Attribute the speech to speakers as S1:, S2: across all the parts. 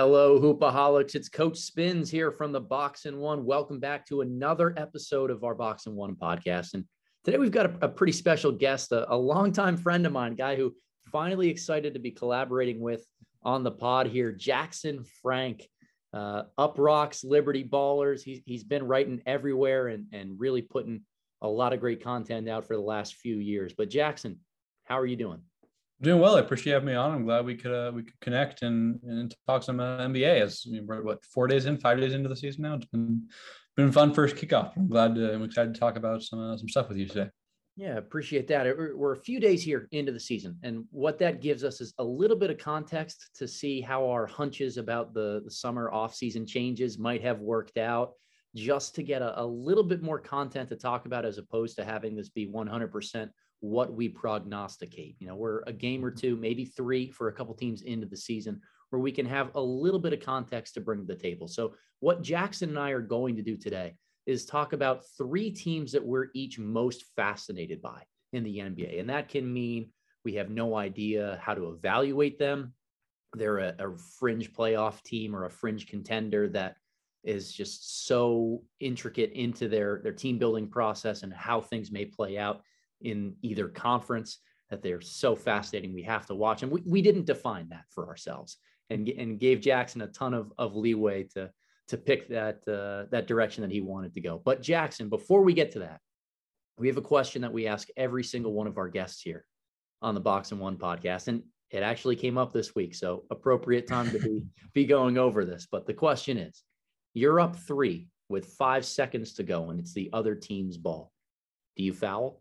S1: Hello, Hoopaholics. It's Coach Spins here from the Box and One. Welcome back to another episode of our Box and One podcast. And today we've got a, a pretty special guest, a, a longtime friend of mine, guy who finally excited to be collaborating with on the pod here, Jackson Frank. Uh, UPROXX, Liberty Ballers. He's, he's been writing everywhere and, and really putting a lot of great content out for the last few years. But Jackson, how are you doing?
S2: Doing well. I appreciate having me on. I'm glad we could uh, we could connect and and talk some uh, NBA. As we're what four days in, five days into the season now. It's been been fun first kickoff. I'm glad to, I'm excited to talk about some uh, some stuff with you today.
S1: Yeah, appreciate that. We're a few days here into the season, and what that gives us is a little bit of context to see how our hunches about the the summer off season changes might have worked out. Just to get a, a little bit more content to talk about, as opposed to having this be 100% what we prognosticate. You know, we're a game or mm-hmm. two, maybe three for a couple teams into the season where we can have a little bit of context to bring to the table. So, what Jackson and I are going to do today is talk about three teams that we're each most fascinated by in the NBA. And that can mean we have no idea how to evaluate them. They're a, a fringe playoff team or a fringe contender that is just so intricate into their their team building process and how things may play out in either conference that they're so fascinating we have to watch. And we, we didn't define that for ourselves and, and gave jackson a ton of, of leeway to to pick that uh, that direction that he wanted to go. But jackson before we get to that we have a question that we ask every single one of our guests here on the box and one podcast. And it actually came up this week so appropriate time to be be going over this. But the question is you're up three with five seconds to go and it's the other team's ball. Do you foul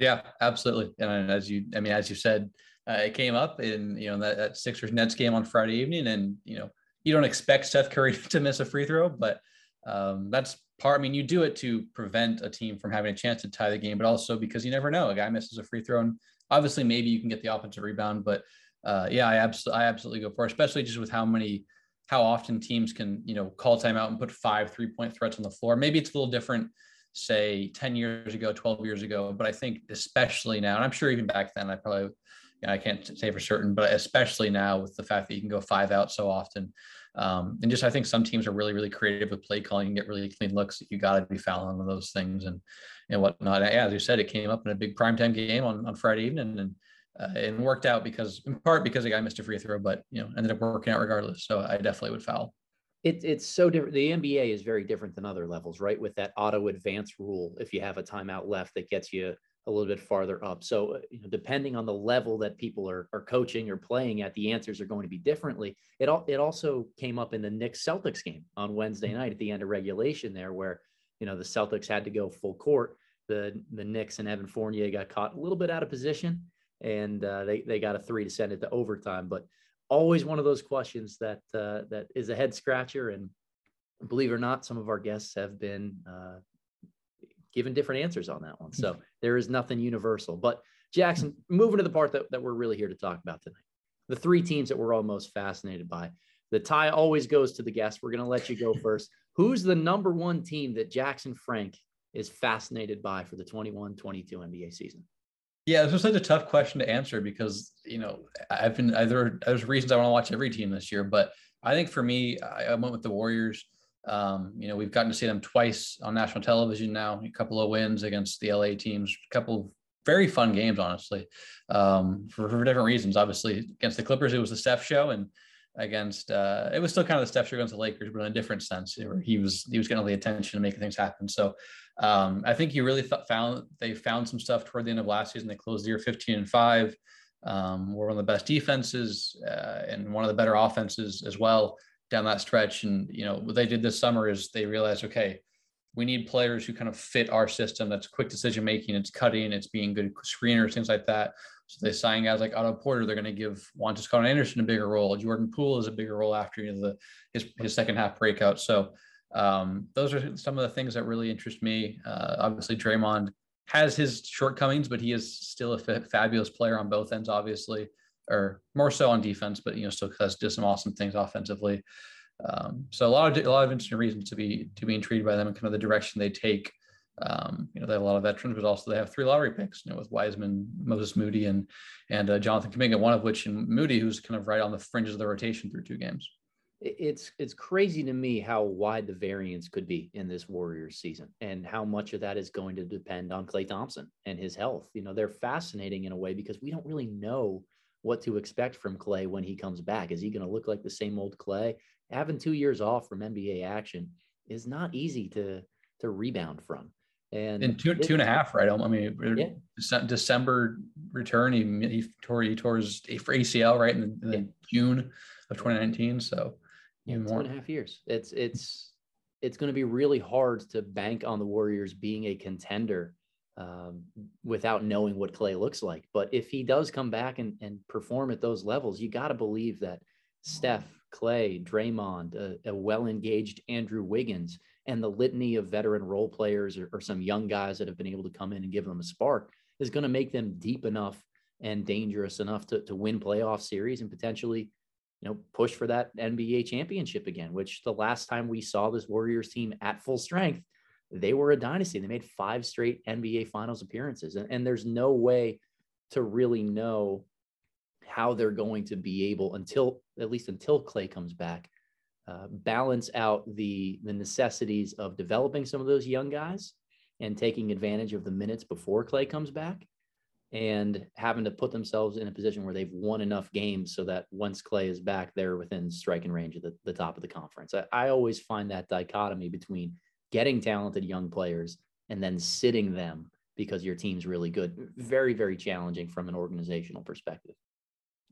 S2: yeah, absolutely. And as you, I mean, as you said, uh, it came up in you know that, that Sixers Nets game on Friday evening, and you know you don't expect Seth Curry to miss a free throw, but um, that's part. I mean, you do it to prevent a team from having a chance to tie the game, but also because you never know a guy misses a free throw, and obviously maybe you can get the offensive rebound, but uh, yeah, I absolutely, I absolutely go for it, especially just with how many, how often teams can you know call timeout and put five three point threats on the floor. Maybe it's a little different say 10 years ago, 12 years ago. But I think especially now, and I'm sure even back then, I probably, you know, I can't say for certain, but especially now with the fact that you can go five out so often. Um, and just, I think some teams are really, really creative with play calling and get really clean looks. You got to be fouling on those things and, and whatnot. Yeah, as you said, it came up in a big primetime game on, on Friday evening and, uh, it worked out because in part because the guy missed a free throw, but you know, ended up working out regardless. So I definitely would foul
S1: it, it's so different. The NBA is very different than other levels, right? With that auto advance rule, if you have a timeout left, that gets you a little bit farther up. So, uh, you know, depending on the level that people are, are coaching or playing at, the answers are going to be differently. It all it also came up in the Knicks Celtics game on Wednesday mm-hmm. night at the end of regulation there, where you know the Celtics had to go full court. The the Knicks and Evan Fournier got caught a little bit out of position, and uh, they they got a three to send it to overtime. But always one of those questions that uh, that is a head scratcher. And believe it or not, some of our guests have been uh, given different answers on that one. So there is nothing universal. But Jackson, moving to the part that, that we're really here to talk about tonight, the three teams that we're all most fascinated by. The tie always goes to the guest. We're going to let you go first. Who's the number one team that Jackson Frank is fascinated by for the 21 22 NBA season?
S2: Yeah, this was such a tough question to answer because you know I've been there. there's reasons I want to watch every team this year, but I think for me, I, I went with the Warriors. Um, you know, we've gotten to see them twice on national television now. A couple of wins against the LA teams, a couple of very fun games, honestly, um, for, for different reasons. Obviously, against the Clippers, it was the Steph show, and against uh, it was still kind of the Steph show against the Lakers, but in a different sense, where he was he was getting all the attention and making things happen. So um, I think he really th- found they found some stuff toward the end of last season. They closed the year 15 and five. Um, were one of the best defenses uh, and one of the better offenses as well down that stretch. And you know what they did this summer is they realized, okay, we need players who kind of fit our system. That's quick decision making. It's cutting. It's being good screeners, things like that. So they sign guys like Otto Porter. They're going to give Juan Toscano Anderson a bigger role. Jordan Poole is a bigger role after you know, the his his second half breakout. So um, those are some of the things that really interest me. Uh, obviously, Draymond has his shortcomings, but he is still a fabulous player on both ends, obviously, or more so on defense, but you know, still does do some awesome things offensively. Um, so a lot of a lot of interesting reasons to be to be intrigued by them and kind of the direction they take. Um, you know, they have a lot of veterans, but also they have three lottery picks. You know, with Wiseman, Moses Moody, and and uh, Jonathan Kuminga, one of which and Moody, who's kind of right on the fringes of the rotation through two games.
S1: It's it's crazy to me how wide the variance could be in this Warriors season and how much of that is going to depend on Klay Thompson and his health. You know, they're fascinating in a way because we don't really know what to expect from Klay when he comes back. Is he going to look like the same old Klay? Having two years off from NBA action is not easy to to rebound from. And
S2: in two, two and a half, right? I mean, yeah. December return, he, he tore he tore his ACL right in, the, in yeah. June of 2019. So
S1: yeah, two and a half years. It's it's it's going to be really hard to bank on the Warriors being a contender um, without knowing what Klay looks like. But if he does come back and, and perform at those levels, you got to believe that Steph, Klay, Draymond, a, a well engaged Andrew Wiggins, and the litany of veteran role players or, or some young guys that have been able to come in and give them a spark is going to make them deep enough and dangerous enough to, to win playoff series and potentially you know, push for that NBA championship again, which the last time we saw this Warriors team at full strength, they were a dynasty. They made five straight NBA finals appearances. And, and there's no way to really know how they're going to be able until at least until Klay comes back, uh, balance out the the necessities of developing some of those young guys and taking advantage of the minutes before Klay comes back and having to put themselves in a position where they've won enough games so that once Klay is back, they're within striking range of the, the top of the conference. I, I always find that dichotomy between getting talented young players and then sitting them because your team's really good. Very, very challenging from an organizational perspective.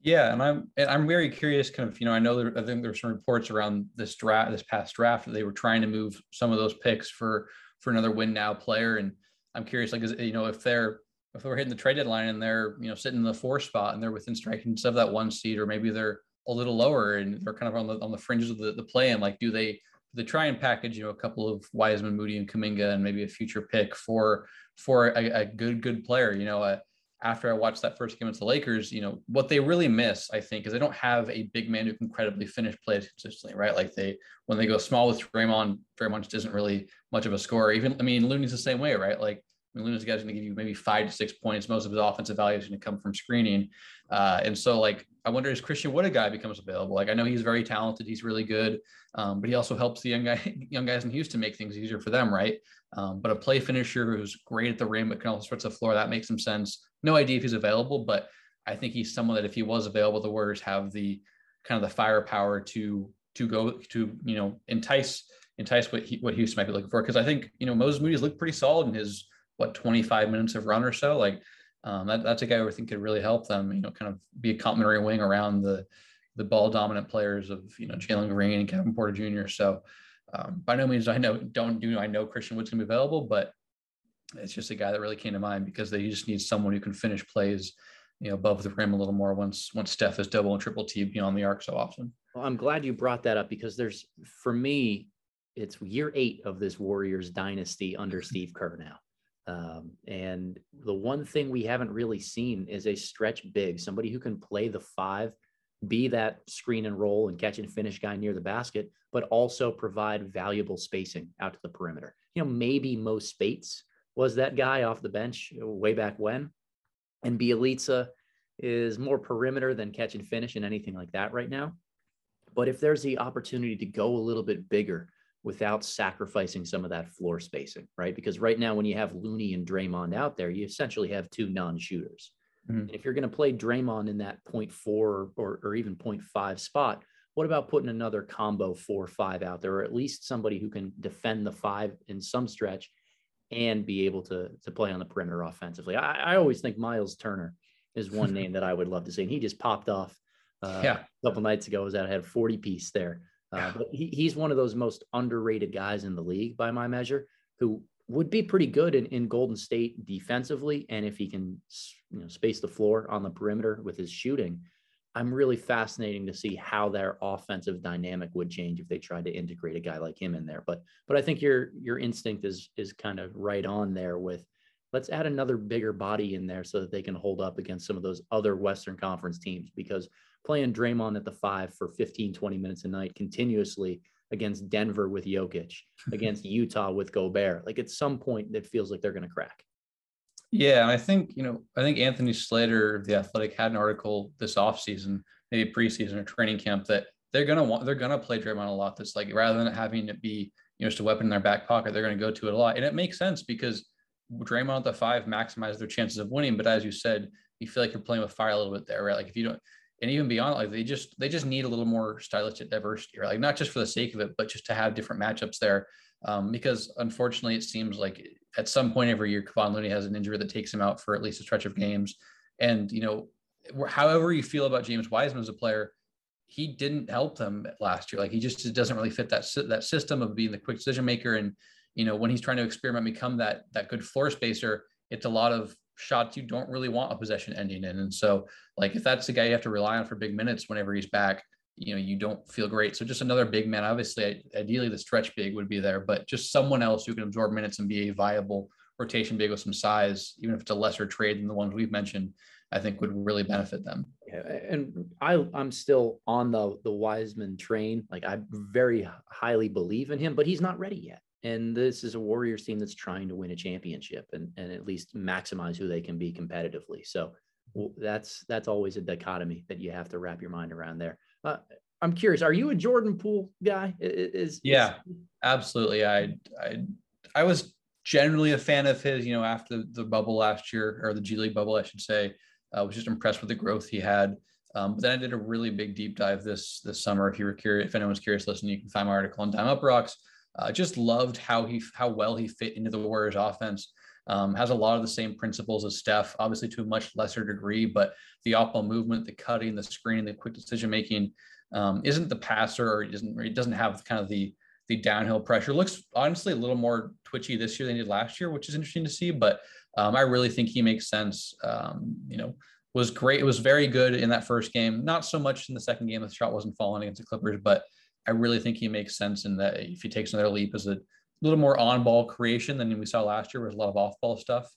S2: Yeah, and I'm and I'm very curious. Kind of, you know, I know there, I think there's some reports around this draft, this past draft, that they were trying to move some of those picks for for another win now player. And I'm curious, like, is, you know, if they're if we're hitting the trade deadline and they're you know sitting in the four spot and they're within striking of that one seed, or maybe they're a little lower and they're kind of on the on the fringes of the, the play and like do they do they try and package you know a couple of Wiseman, Moody, and Kuminga and maybe a future pick for for a, a good good player. You know, uh, after I watched that first game against the Lakers, you know what they really miss, I think, is they don't have a big man who can credibly finish plays consistently, right? Like they when they go small with Draymond, Draymond just isn't really much of a scorer. Even I mean, Looney's the same way, right? Like Mean, Looney's guy's going to give you maybe five to six points. Most of his offensive value is going to come from screening. Uh, and so, like, I wonder as Christian Wood a guy becomes available. Like, I know he's very talented, he's really good, um, but he also helps the young guy, young guys in Houston make things easier for them, right? Um, but a play finisher who's great at the rim but can also stretch the floor, that makes some sense. No idea if he's available, but I think he's someone that if he was available, the Warriors have the kind of the firepower to to go to you know entice entice what he, what Houston might be looking for. Because I think you know Moses Moody's looked pretty solid in his what 25 minutes of run or so. Like um, that, that's a guy who I think could really help them. You know, kind of be a complementary wing around the the ball dominant players of you know Jalen Green and Kevin Porter Jr. So um, by no means I know don't do I know Christian Wood's gonna be available, but it's just a guy that really came to mind because they just need someone who can finish plays you know above the rim a little more once once Steph is double and triple T beyond the arc so often.
S1: Well, I'm glad you brought that up because there's for me it's year eight of this Warriors dynasty under Steve Kerr now. Um, and the one thing we haven't really seen is a stretch big, somebody who can play the five, be that screen and roll and catch and finish guy near the basket, but also provide valuable spacing out to the perimeter. You know, maybe Mo Speights was that guy off the bench way back when. And Bjelica is more perimeter than catch and finish and anything like that right now. But if there's the opportunity to go a little bit bigger, without sacrificing some of that floor spacing, right? Because right now, when you have Looney and Draymond out there, you essentially have two non-shooters. Mm-hmm. And if you're going to play Draymond in that 0.4 or, or even 0.5 spot, what about putting another combo four five out there, or at least somebody who can defend the five in some stretch and be able to to play on the perimeter offensively? I, I always think Miles Turner is one name that I would love to see, and he just popped off uh, yeah. a couple nights ago. Was that I had 40 piece there. Uh, but he, he's one of those most underrated guys in the league by my measure, who would be pretty good in, in Golden State defensively. And if he can you know, space the floor on the perimeter with his shooting, I'm really fascinating to see how their offensive dynamic would change if they tried to integrate a guy like him in there. But but I think your your instinct is is kind of right on there with let's add another bigger body in there so that they can hold up against some of those other Western Conference teams because playing Draymond at the five for 15, 20 minutes a night continuously against Denver with Jokic, against Utah with Gobert. Like at some point, it feels like they're going to crack.
S2: Yeah, and I think you know, I think Anthony Slater of the Athletic had an article this offseason, maybe preseason or training camp, that they're gonna want they're gonna play Draymond a lot. This like rather than having it be you know just a weapon in their back pocket, they're gonna go to it a lot, and it makes sense because Draymond at the five maximize their chances of winning. But as you said, you feel like you're playing with fire a little bit there, right? Like if you don't, and even beyond, like they just they just need a little more stylistic diversity, right? Like not just for the sake of it, but just to have different matchups there. Um, because unfortunately, it seems like at some point every year, Kevon Looney has an injury that takes him out for at least a stretch of games. And you know, however you feel about James Wiseman as a player, he didn't help them last year. Like he just doesn't really fit that that system of being the quick decision maker. And you know, when he's trying to experiment, become that that good floor spacer, it's a lot of shots you don't really want a possession ending in. And so, like if that's the guy you have to rely on for big minutes whenever he's back, you know, you don't feel great. So just another big man. Obviously, ideally the stretch big would be there, but just someone else who can absorb minutes and be a viable rotation big with some size, even if it's a lesser trade than the ones we've mentioned, I think would really benefit them.
S1: Yeah, and I I'm still on the the Wiseman train. Like I very highly believe in him, but he's not ready yet. And this is a Warriors team that's trying to win a championship and, and at least maximize who they can be competitively. So that's that's always a dichotomy that you have to wrap your mind around there. Uh, I'm curious, are you a Jordan Poole guy? Is,
S2: yeah, is... absolutely. I I I was generally a fan of his. You know, after the bubble last year or the G League bubble, I should say, I was just impressed with the growth he had. Um, but then I did a really big deep dive this this summer. If you were curious, if anyone's curious, listen, you can find my article on Dime UPROXX. Uh, just loved how he how well he fit into the Warriors offense. Um, has a lot of the same principles as Steph, obviously to a much lesser degree, but the off-ball movement, the cutting, the screening, the quick decision making um, isn't the passer or doesn't he doesn't have kind of the the downhill pressure. Looks honestly a little more twitchy this year than he did last year, which is interesting to see. But um, I really think he makes sense. Um, you know, was great. It was very good in that first game. Not so much in the second game. The shot wasn't falling against the Clippers, but I really think he makes sense in that if he takes another leap as a little more on ball creation than we saw last year, was a lot of off ball stuff.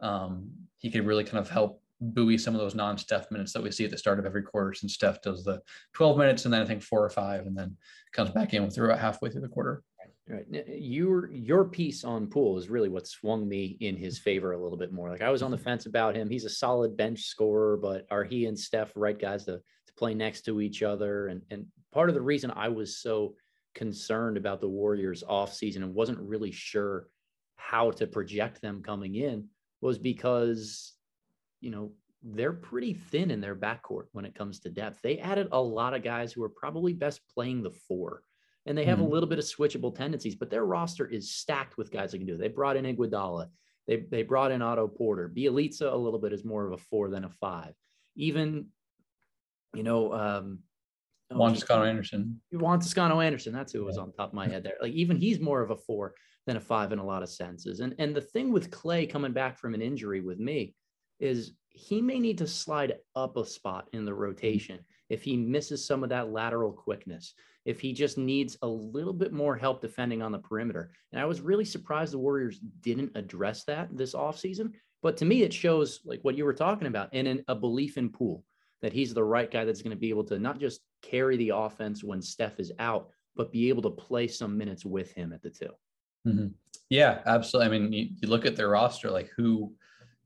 S2: Um, he could really kind of help buoy some of those non Steph minutes that we see at the start of every quarter since Steph does the 12 minutes and then I think four or five and then comes back in with about halfway through the quarter.
S1: Right. Your your piece on Poole is really what swung me in his favor a little bit more. Like I was on the fence about him. He's a solid bench scorer, but are he and Steph right guys to to play next to each other? And and part of the reason I was so concerned about the Warriors off season and wasn't really sure how to project them coming in was because, you know, they're pretty thin in their backcourt when it comes to depth. They added a lot of guys who are probably best playing the four. And they have mm-hmm. a little bit of switchable tendencies, but their roster is stacked with guys that can do it. They brought in Iguodala. They, they brought in Otto Porter. Bjelica a little bit is more of a four than a five. Even, you know, um,
S2: Oh, Juan Toscano Anderson.
S1: Juan Toscano Anderson. That's who was on top of my head there. Like even he's more of a four than a five in a lot of senses. And and the thing with Klay coming back from an injury with me is he may need to slide up a spot in the rotation if he misses some of that lateral quickness, if he just needs a little bit more help defending on the perimeter. And I was really surprised the Warriors didn't address that this offseason. But to me, it shows like what you were talking about and a belief in Poole that he's the right guy that's going to be able to not just carry the offense when Steph is out, but be able to play some minutes with him at the 2
S2: mm-hmm. Yeah, absolutely. I mean, you, you, look at their roster, like who,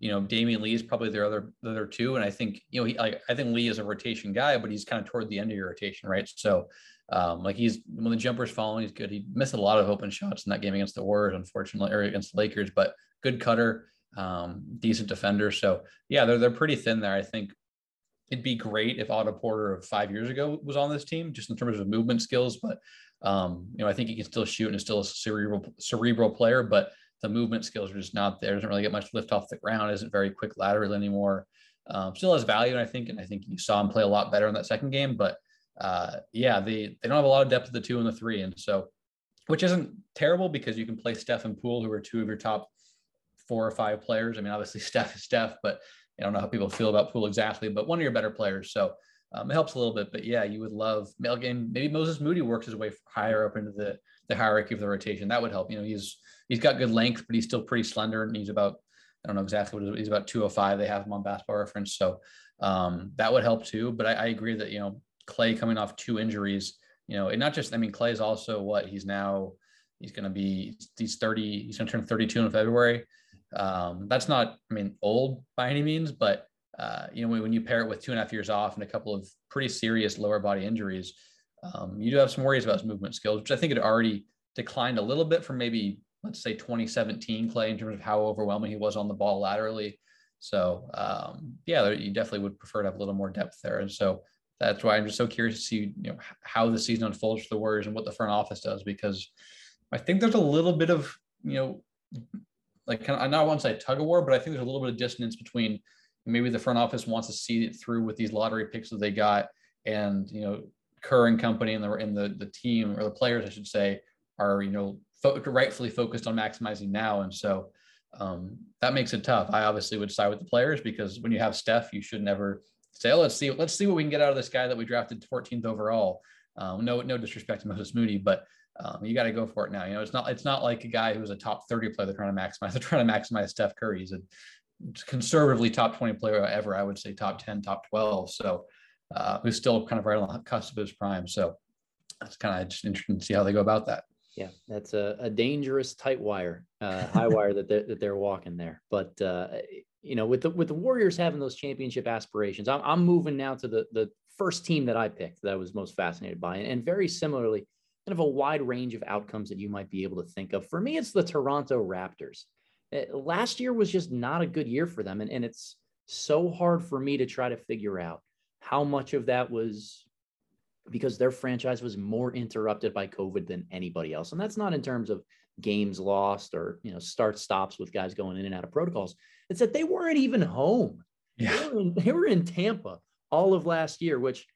S2: you know, Damion Lee is probably their other the other two, and I think you know, he, like I think Lee is a rotation guy, but he's kind of toward the end of your rotation, right? So, um, like he's when the jumper's falling, he's good. He missed a lot of open shots in that game against the Warriors, unfortunately, or against the Lakers, but good cutter, um, decent defender. So yeah, they're they're pretty thin there. I think it'd be great if Otto Porter of five years ago was on this team, just in terms of movement skills. But um, you know, I think he can still shoot and is still a cerebral cerebral player, but the movement skills are just not there. Doesn't really get much lift off the ground. Isn't very quick lateral anymore. Um, still has value, I think, and I think you saw him play a lot better in that second game. But uh, yeah, they they don't have a lot of depth at the two and the three, and so which isn't terrible because you can play Steph and Poole, who are two of your top four or five players. I mean, obviously Steph is Steph, but I don't know how people feel about Poole exactly, but one of your better players. So um, it helps a little bit. But yeah, you would love again. Maybe Moses Moody works his way higher up into the the hierarchy of the rotation. That would help. You know, he's he's got good length, but he's still pretty slender, and he's about I don't know exactly what he's about 205. They have him on basketball reference, so um, that would help too. But I, I agree that you know Klay coming off two injuries, you know, and not just I mean Klay is also what he's now he's going to be he's 30 he's going to turn 32 in February. Um, that's not, I mean, old by any means, but uh, you know, when, when, you pair it with two and a half years off and a couple of pretty serious lower body injuries, Um, you do have some worries about his movement skills, which I think had already declined a little bit from maybe let's say 2017 Klay in terms of how overwhelming he was on the ball laterally. So um, yeah, you definitely would prefer to have a little more depth there. And so that's why I'm just so curious to see you know how the season unfolds for the Warriors and what the front office does because I think there's a little bit of you know like kind of, I not want to say tug of war, but I think there's a little bit of dissonance between maybe the front office wants to see it through with these lottery picks that they got, and you know Kerr and company and the and the the team or the players I should say are you know fo- rightfully focused on maximizing now, and so um, that makes it tough. I obviously would side with the players because when you have Steph, you should never say, oh, let's see, let's see what we can get out of this guy that we drafted 14th overall. Um, no, no disrespect to Moses Moody, but um, you got to go for it now. You know, it's not, it's not like a guy who's a top 30 player. Trying to maximize. They're trying to maximize Steph Curry. He's a conservatively top 20 player ever. I would say top 10, top 12. So uh, who's still kind of right on the cusp of his prime. So that's kind of just interesting to see how they go about that.
S1: Yeah, that's a, a dangerous tight wire, uh, high wire that they're, that they're walking there. But uh, you know, with the with the Warriors having those championship aspirations, I'm, I'm moving now to the the first team that I picked that I was most fascinated by, and very similarly, kind of a wide range of outcomes that you might be able to think of. For me, it's the Toronto Raptors. Uh, last year was just not a good year for them, and, and it's so hard for me to try to figure out how much of that was because their franchise was more interrupted by COVID than anybody else. And that's not in terms of games lost or, you know, start stops with guys going in and out of protocols. It's that they weren't even home. Yeah. They were in, they were in Tampa all of last year, which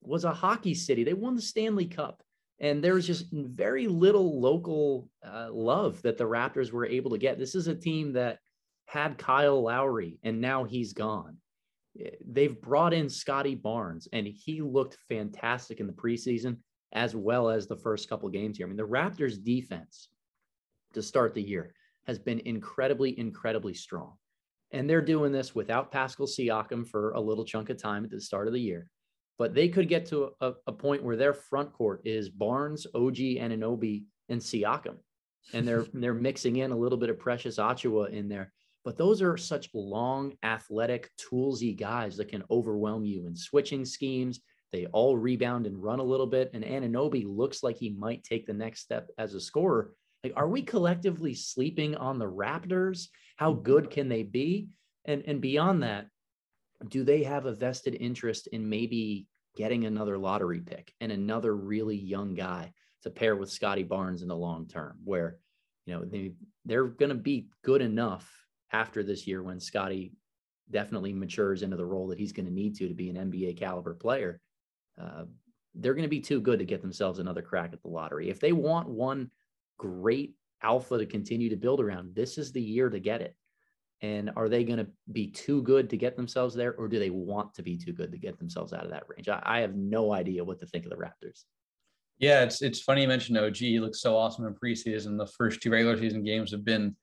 S1: was a hockey city. They won the Stanley Cup. And there was just very little local uh, love that the Raptors were able to get. This is a team that had Kyle Lowry, and now he's gone they've brought in Scottie Barnes, and he looked fantastic in the preseason as well as the first couple games here. I mean, the Raptors' defense to start the year has been incredibly, incredibly strong. And they're doing this without Pascal Siakam for a little chunk of time at the start of the year. But they could get to a, a point where their front court is Barnes, OG, Anunoby, and Siakam. And they're they're mixing in a little bit of Precious Achiuwa in there. But those are such long, athletic, toolsy guys that can overwhelm you in switching schemes. They all rebound and run a little bit. And Anunoby looks like he might take the next step as a scorer. Like, are we collectively sleeping on the Raptors? How good can they be? And and beyond that, do they have a vested interest in maybe getting another lottery pick and another really young guy to pair with Scottie Barnes in the long term, where you know they they're going to be good enough after this year when Scottie definitely matures into the role that he's going to need to to be an NBA caliber player, uh, they're going to be too good to get themselves another crack at the lottery. If they want one great alpha to continue to build around, this is the year to get it. And are they going to be too good to get themselves there, or do they want to be too good to get themselves out of that range? I, I have no idea what to think of the Raptors.
S2: Yeah, it's it's funny you mentioned OG. He looks so awesome in preseason. The first two regular season games have been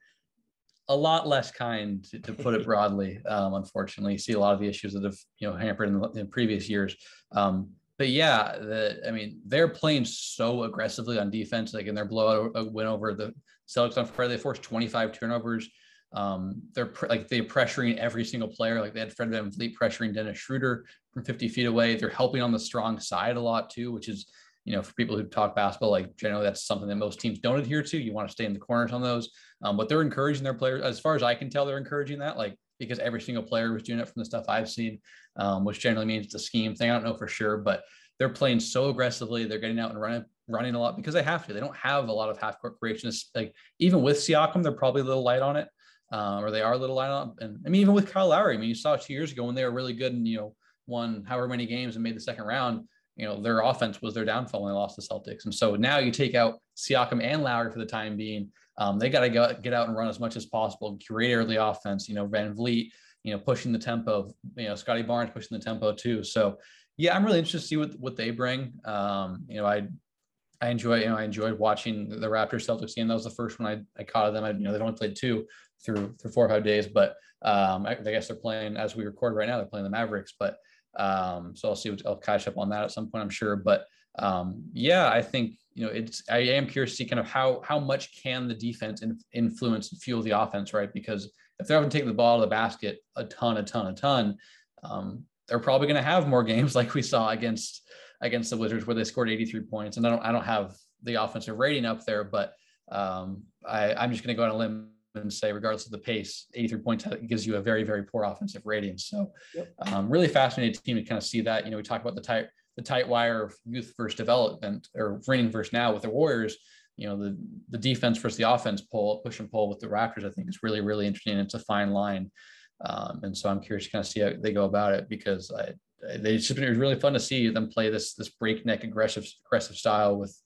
S2: a lot less kind, to, to put it broadly. Um, unfortunately, you see a lot of the issues that have you know hampered in, the, in previous years. Um, but yeah, the, I mean, they're playing so aggressively on defense. Like in their blowout uh, win over the Celtics on Friday, they forced 25 turnovers. Um, they're pr- like they're pressuring every single player. Like they had Fred VanVleet pressuring Dennis Schroeder from 50 feet away. They're helping on the strong side a lot too, which is you know, for people who talk basketball, like generally that's something that most teams don't adhere to. You want to stay in the corners on those. Um, but they're encouraging their players, as far as I can tell, they're encouraging that, like because every single player was doing it from the stuff I've seen, um, which generally means a scheme thing. I don't know for sure, but they're playing so aggressively. They're getting out and running, running a lot because they have to. They don't have a lot of half court creations. Like even with Siakam, they're probably a little light on it, uh, or they are a little. It. And I mean, even with Kyle Lowry, I mean, you saw two years ago when they were really good and you know won however many games and made the second round you know, their offense was their downfall when they lost the Celtics. And so now you take out Siakam and Lowry for the time being. Um, they got to go get out and run as much as possible, create early offense. You know, VanVleet, you know, pushing the tempo. You know, Scottie Barnes pushing the tempo too. So yeah, I'm really interested to see what what they bring. Um, you know, I I enjoy you know I enjoyed watching the Raptors Celtics game. That was the first one I, I caught of them. I, you know, they've only played two through through four or five days, but um, I, I guess they're playing as we record right now. They're playing the Mavericks, but um, so I'll see what I'll catch up on that at some point, I'm sure. But um, yeah, I think you know it's I am curious to see kind of how how much can the defense in, influence and fuel the offense, right? Because if they're having to take the ball to the basket a ton, a ton, a ton, um, they're probably going to have more games like we saw against against the Wizards where they scored 83 points. And I don't I don't have the offensive rating up there, but um, I, I'm just going to go on a limb and say, regardless of the pace, 83 points gives you a very, very poor offensive rating. So, yep. um, really fascinating team to kind of see that. You know, we talk about the tight, the tight wire of youth versus development or reigning versus now with the Warriors. You know, the the defense versus the offense pull, push and pull with the Raptors. I think is really, really interesting. It's a fine line, um, and so I'm curious to kind of see how they go about it because I, they just been, it was really fun to see them play this this breakneck aggressive aggressive style with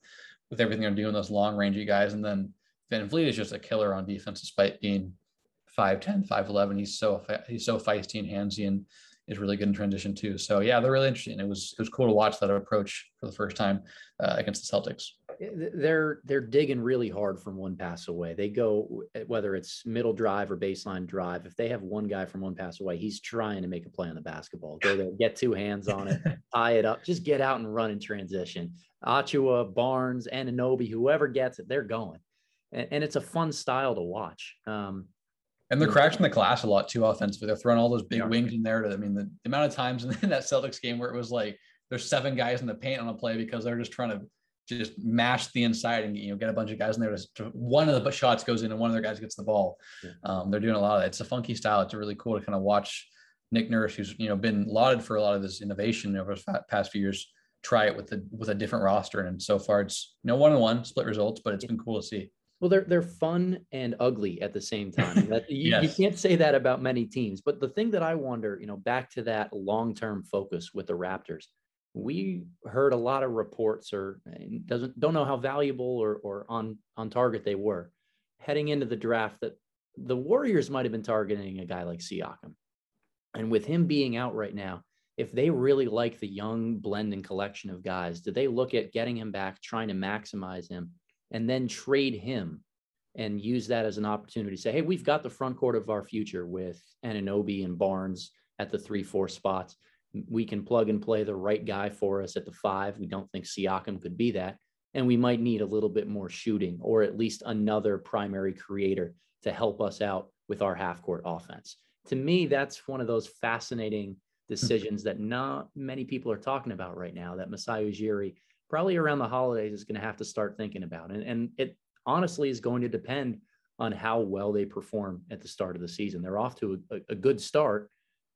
S2: with everything they're doing those long rangey guys and then VanVleet is just a killer on defense despite being 5'10 5'11 he's so he's so feisty and handsy and is really good in transition too so yeah they're really interesting it was it was cool to watch that approach for the first time uh, against the celtics
S1: they're they're digging really hard from one pass away. They go whether it's middle drive or baseline drive. If they have one guy from one pass away, he's trying to make a play on the basketball. Go there, get two hands on it, tie it up, just get out and run in transition. Achiuwa, Barnes, Anunoby, whoever gets it, they're going, and, and it's a fun style to watch. Um,
S2: and they're crashing the glass a lot too offensively. They're throwing all those big wings in there. To, I mean, the, the amount of times in that Celtics game where it was like there's seven guys in the paint on a play because they're just trying to just mash the inside and you know get a bunch of guys in there. To, one of the shots goes in and one of their guys gets the ball. Yeah. Um, they're doing a lot of that. It's a funky style. It's really cool to kind of watch Nick Nurse, who's you know been lauded for a lot of this innovation over the past few years, try it with the with a different roster. And so far, it's you no know, one on one split results, but it's been cool to see.
S1: Well, they're they're fun and ugly at the same time. That, you, yes. you can't say that about many teams. But the thing that I wonder, you know, back to that long term focus with the Raptors, we heard a lot of reports or doesn't don't know how valuable or, or on on target they were heading into the draft that the Warriors might have been targeting a guy like Siakam. And with him being out right now, if they really like the young blend and collection of guys, do they look at getting him back, trying to maximize him, and then trade him and use that as an opportunity to say, hey, we've got the front court of our future with Anunoby and Barnes at the three, four spots we can plug and play the right guy for us at the five. We don't think Siakam could be that. And we might need a little bit more shooting or at least another primary creator to help us out with our half court offense. To me, that's one of those fascinating hmm. decisions that not many people are talking about right now that Masai Ujiri probably around the holidays is going to have to start thinking about. And, and it honestly is going to depend on how well they perform at the start of the season. They're off to a, a good start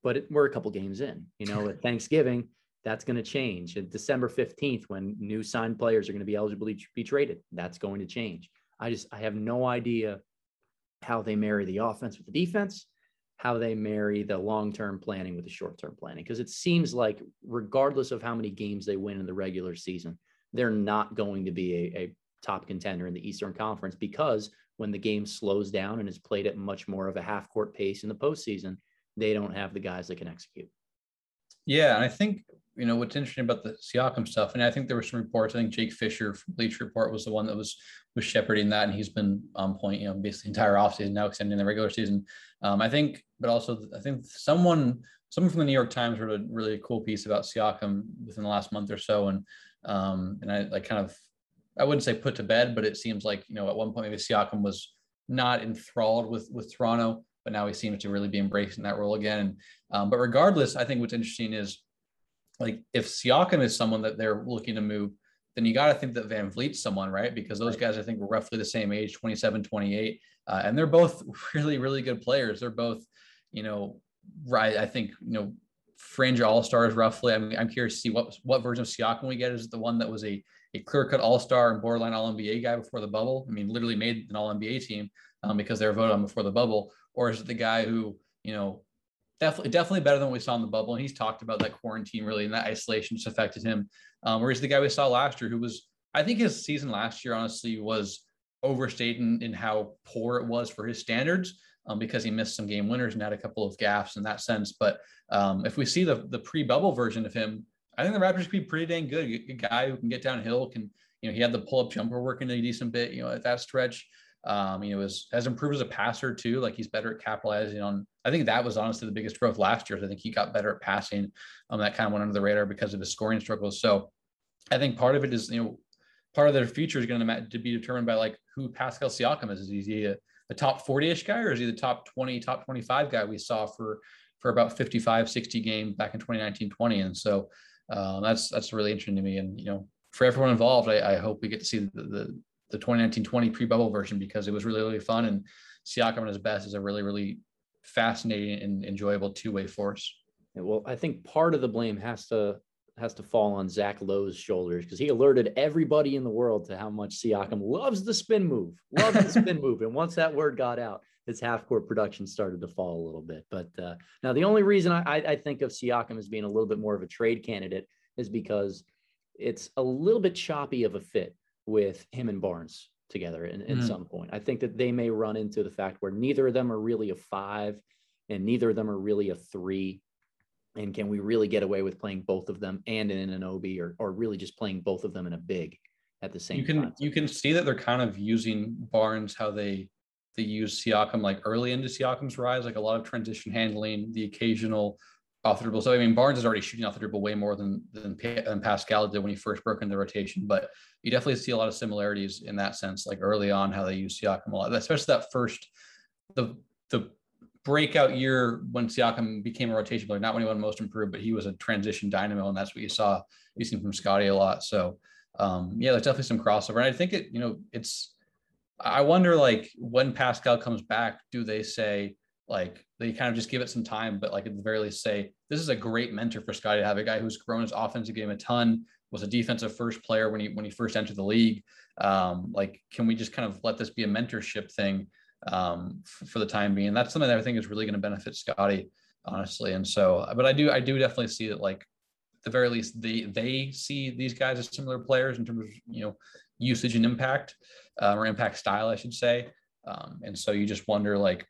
S1: but it, we're a couple games in. You know, at Thanksgiving, that's going to change. At December 15th, when new signed players are going to be eligible to be traded, that's going to change. I just, I have no idea how they marry the offense with the defense, how they marry the long term planning with the short term planning. Because it seems like, regardless of how many games they win in the regular season, they're not going to be a, a top contender in the Eastern Conference because when the game slows down and is played at much more of a half court pace in the postseason, they don't have the guys that can execute.
S2: Yeah, and I think you know what's interesting about the Siakam stuff, and I think there were some reports. I think Jake Fisher from Bleacher Report was the one that was was shepherding that, and he's been on point, you know, basically entire offseason now extending the regular season. Um, I think, but also I think someone someone from the New York Times wrote a really cool piece about Siakam within the last month or so, and um, and I like kind of I wouldn't say put to bed, but it seems like you know at one point maybe Siakam was not enthralled with with Toronto but now he seems to really be embracing that role again. Um, but regardless, I think what's interesting is like if Siakam is someone that they're looking to move, then you got to think that VanVleet's someone, right? Because those guys I think were roughly the same age, 27, 28. Uh, and they're both really, really good players. They're both, you know, right. I think, you know, fringe all-stars roughly. I mean, I'm curious to see what what version of Siakam we get. Is it the one that was a a clear-cut all-star and borderline all-NBA guy before the bubble? I mean, literally made an all-NBA team um, because they were voted on before the bubble, or is it the guy who you know definitely definitely better than what we saw in the bubble? And he's talked about that quarantine really and that isolation just affected him. Um, whereas the guy we saw last year, who was I think his season last year honestly was overstated in, in how poor it was for his standards. Um, because he missed some game winners and had a couple of gaffes in that sense. But um, if we see the the pre-bubble version of him, I think the Raptors could be pretty dang good. A guy who can get downhill, can you know he had the pull-up jumper working a decent bit, you know, at that stretch. Um, you know, has, has improved as a passer too. Like he's better at capitalizing on. I think that was honestly the biggest growth last year. I think he got better at passing. Um, that kind of went under the radar because of his scoring struggles. So, I think part of it is you know, part of their future is going to, be determined by like who Pascal Siakam is. Is he a, a top 40-ish guy or is he the top 20, top 25 guy we saw for for about 55, 60 games back in 2019, 20? And so uh, that's that's really interesting to me. And you know, for everyone involved, I, I hope we get to see the, the the 2019-20 pre-bubble version because it was really really fun and Siakam at his best is a really really fascinating and enjoyable two-way force.
S1: Well, I think part of the blame has to has to fall on Zach Lowe's shoulders because he alerted everybody in the world to how much Siakam loves the spin move, loves the spin move, and once that word got out, his half court production started to fall a little bit. But uh, now the only reason I, I think of Siakam as being a little bit more of a trade candidate is because it's a little bit choppy of a fit with him and Barnes together in, in mm. some point. I think that they may run into the fact where neither of them are really a five and neither of them are really a three. And can we really get away with playing both of them and in an OB or, or really just playing both of them in a big at the same
S2: you can,
S1: time?
S2: You can see that they're kind of using Barnes how they they use Siakam like early into Siakam's rise, like a lot of transition handling, the occasional off the dribble. So I mean, Barnes is already shooting off the dribble way more than than, than Pascal did when he first broke into the rotation. But you definitely see a lot of similarities in that sense, like early on how they use Siakam a lot, especially that first the the breakout year when Siakam became a rotation player, not when he won most improved, but he was a transition dynamo, and that's what you saw you seen from Scottie a lot. So um, yeah, there's definitely some crossover, and I think it you know it's I wonder like when Pascal comes back, do they say like they kind of just give it some time, but like at the very least say this is a great mentor for Scottie to have a guy who's grown his offensive game a ton, was a defensive first player when he when he first entered the league. Um, like, can we just kind of let this be a mentorship thing um, f- for the time being? That's something that I think is really going to benefit Scottie, honestly. And so, but I do I do definitely see that like the very least they they see these guys as similar players in terms of you know usage and impact um, or impact style, I should say. Um, and so you just wonder, like,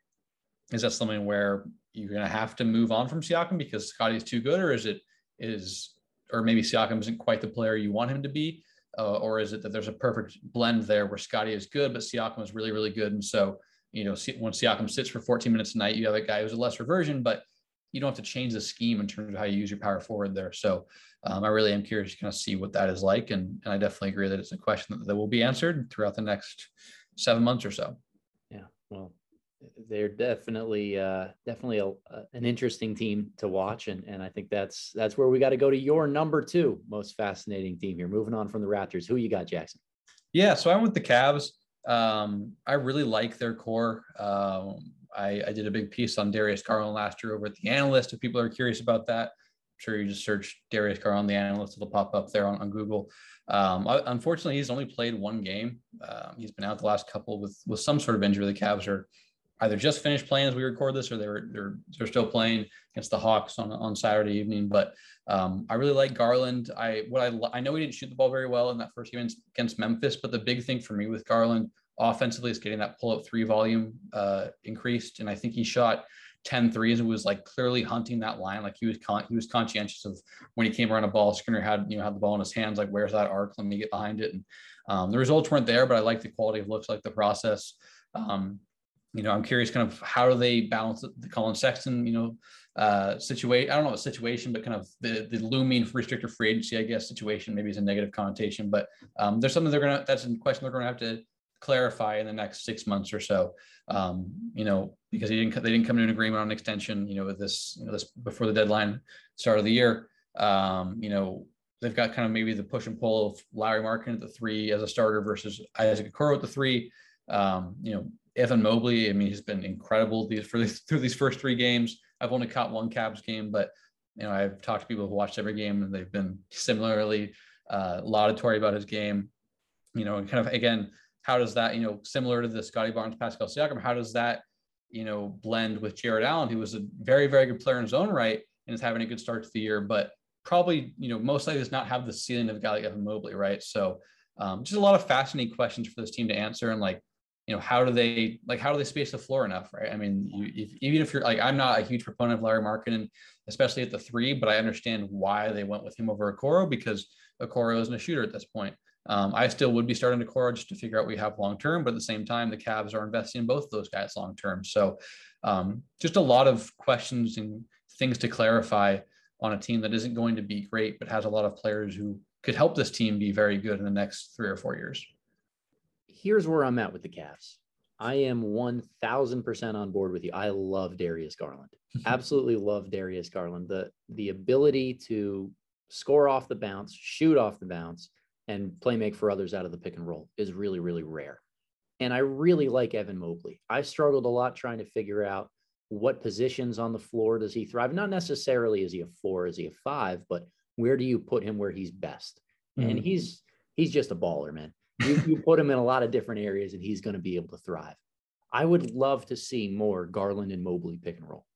S2: is that something where you're going to have to move on from Siakam because Scottie is too good, or is it is, or maybe Siakam isn't quite the player you want him to be, uh, or is it that there's a perfect blend there where Scottie is good, but Siakam is really really good, and so you know when Siakam sits for 14 minutes a night, you have a guy who's a lesser version, but you don't have to change the scheme in terms of how you use your power forward there. So um, I really am curious to kind of see what that is like. And, and I definitely agree that it's a question that, that will be answered throughout the next seven months or so.
S1: Yeah. Well, they're definitely uh, definitely a, an interesting team to watch, and and I think that's that's where we got to go to your number two most fascinating team here. Moving on from the Raptors, who you got, Jackson?
S2: Yeah, so I went with the Cavs. Um, I really like their core. Um, I, I, did a big piece on Darius Garland last year over at the Analyst. If people are curious about that, I'm sure you just search Darius Garland, the Analyst, it'll pop up there on, on Google. Um, unfortunately, he's only played one game. Um, he's been out the last couple with with some sort of injury. The Cavs are either just finished playing as we record this, or they're they're they're still playing against the Hawks on on Saturday evening. But um, I really like Garland. I what I I know he didn't shoot the ball very well in that first game against Memphis, but the big thing for me with Garland offensively is getting that pull up three volume uh, increased. And I think he shot 10 threes and was like clearly hunting that line. Like he was con- he was conscientious of when he came around a ball, Skinner had, you know, had the ball in his hands, like where's that arc? Let me get behind it. And um, the results weren't there, but I like the quality of looks, like the process. Um, you know, I'm curious kind of how do they balance the Collin Sexton, you know, uh, situation. I don't know a situation, but kind of the, the looming restricted free agency, I guess, situation maybe is a negative connotation, but um, there's something they're going to, that's a question they're going to have to clarify in the next six months or so. Um, you know, because he didn't they didn't come to an agreement on an extension. You know, with this you know this before the deadline start of the year. Um, you know, they've got kind of maybe the push and pull of Lauri Markkanen at the three as a starter versus Isaac Okoro at the three. Um, you know, Evan Mobley. I mean, he's been incredible these for these, through these first three games. I've only caught one Cavs game, but you know, I've talked to people who watched every game and they've been similarly uh, laudatory about his game. You know, and kind of again, how does that, you know, similar to the Scottie Barnes, Pascal Siakam, how does that, you know, blend with Jarrett Allen, who was a very, very good player in his own right and is having a good start to the year, but probably, you know, most likely does not have the ceiling of a guy like Evan Mobley, right? So um, just a lot of fascinating questions for this team to answer. And like, you know, how do they like how do they space the floor enough, right? I mean, you, if, even if you're like, I'm not a huge proponent of Lauri Markkanen, especially at the three, but I understand why they went with him over Okoro because Okoro isn't a shooter at this point. Um, I still would be starting Okoro just to figure out what we have long term, but at the same time, the Cavs are investing in both those guys long term. So um, just a lot of questions and things to clarify on a team that isn't going to be great, but has a lot of players who could help this team be very good in the next three or four years.
S1: Here's where I'm at with the Cavs. I am 1000% on board with you. I love Darius Garland. Absolutely love Darius Garland. The the ability to score off the bounce, shoot off the bounce, and play make for others out of the pick and roll is really, really rare. And I really like Evan Mobley. I struggled a lot trying to figure out what positions on the floor does he thrive? Not necessarily is he a four, is he a five, but where do you put him where he's best? Mm-hmm. And he's he's just a baller, man. You, you put him in a lot of different areas and he's going to be able to thrive. I would love to see more Garland and Mobley pick and roll.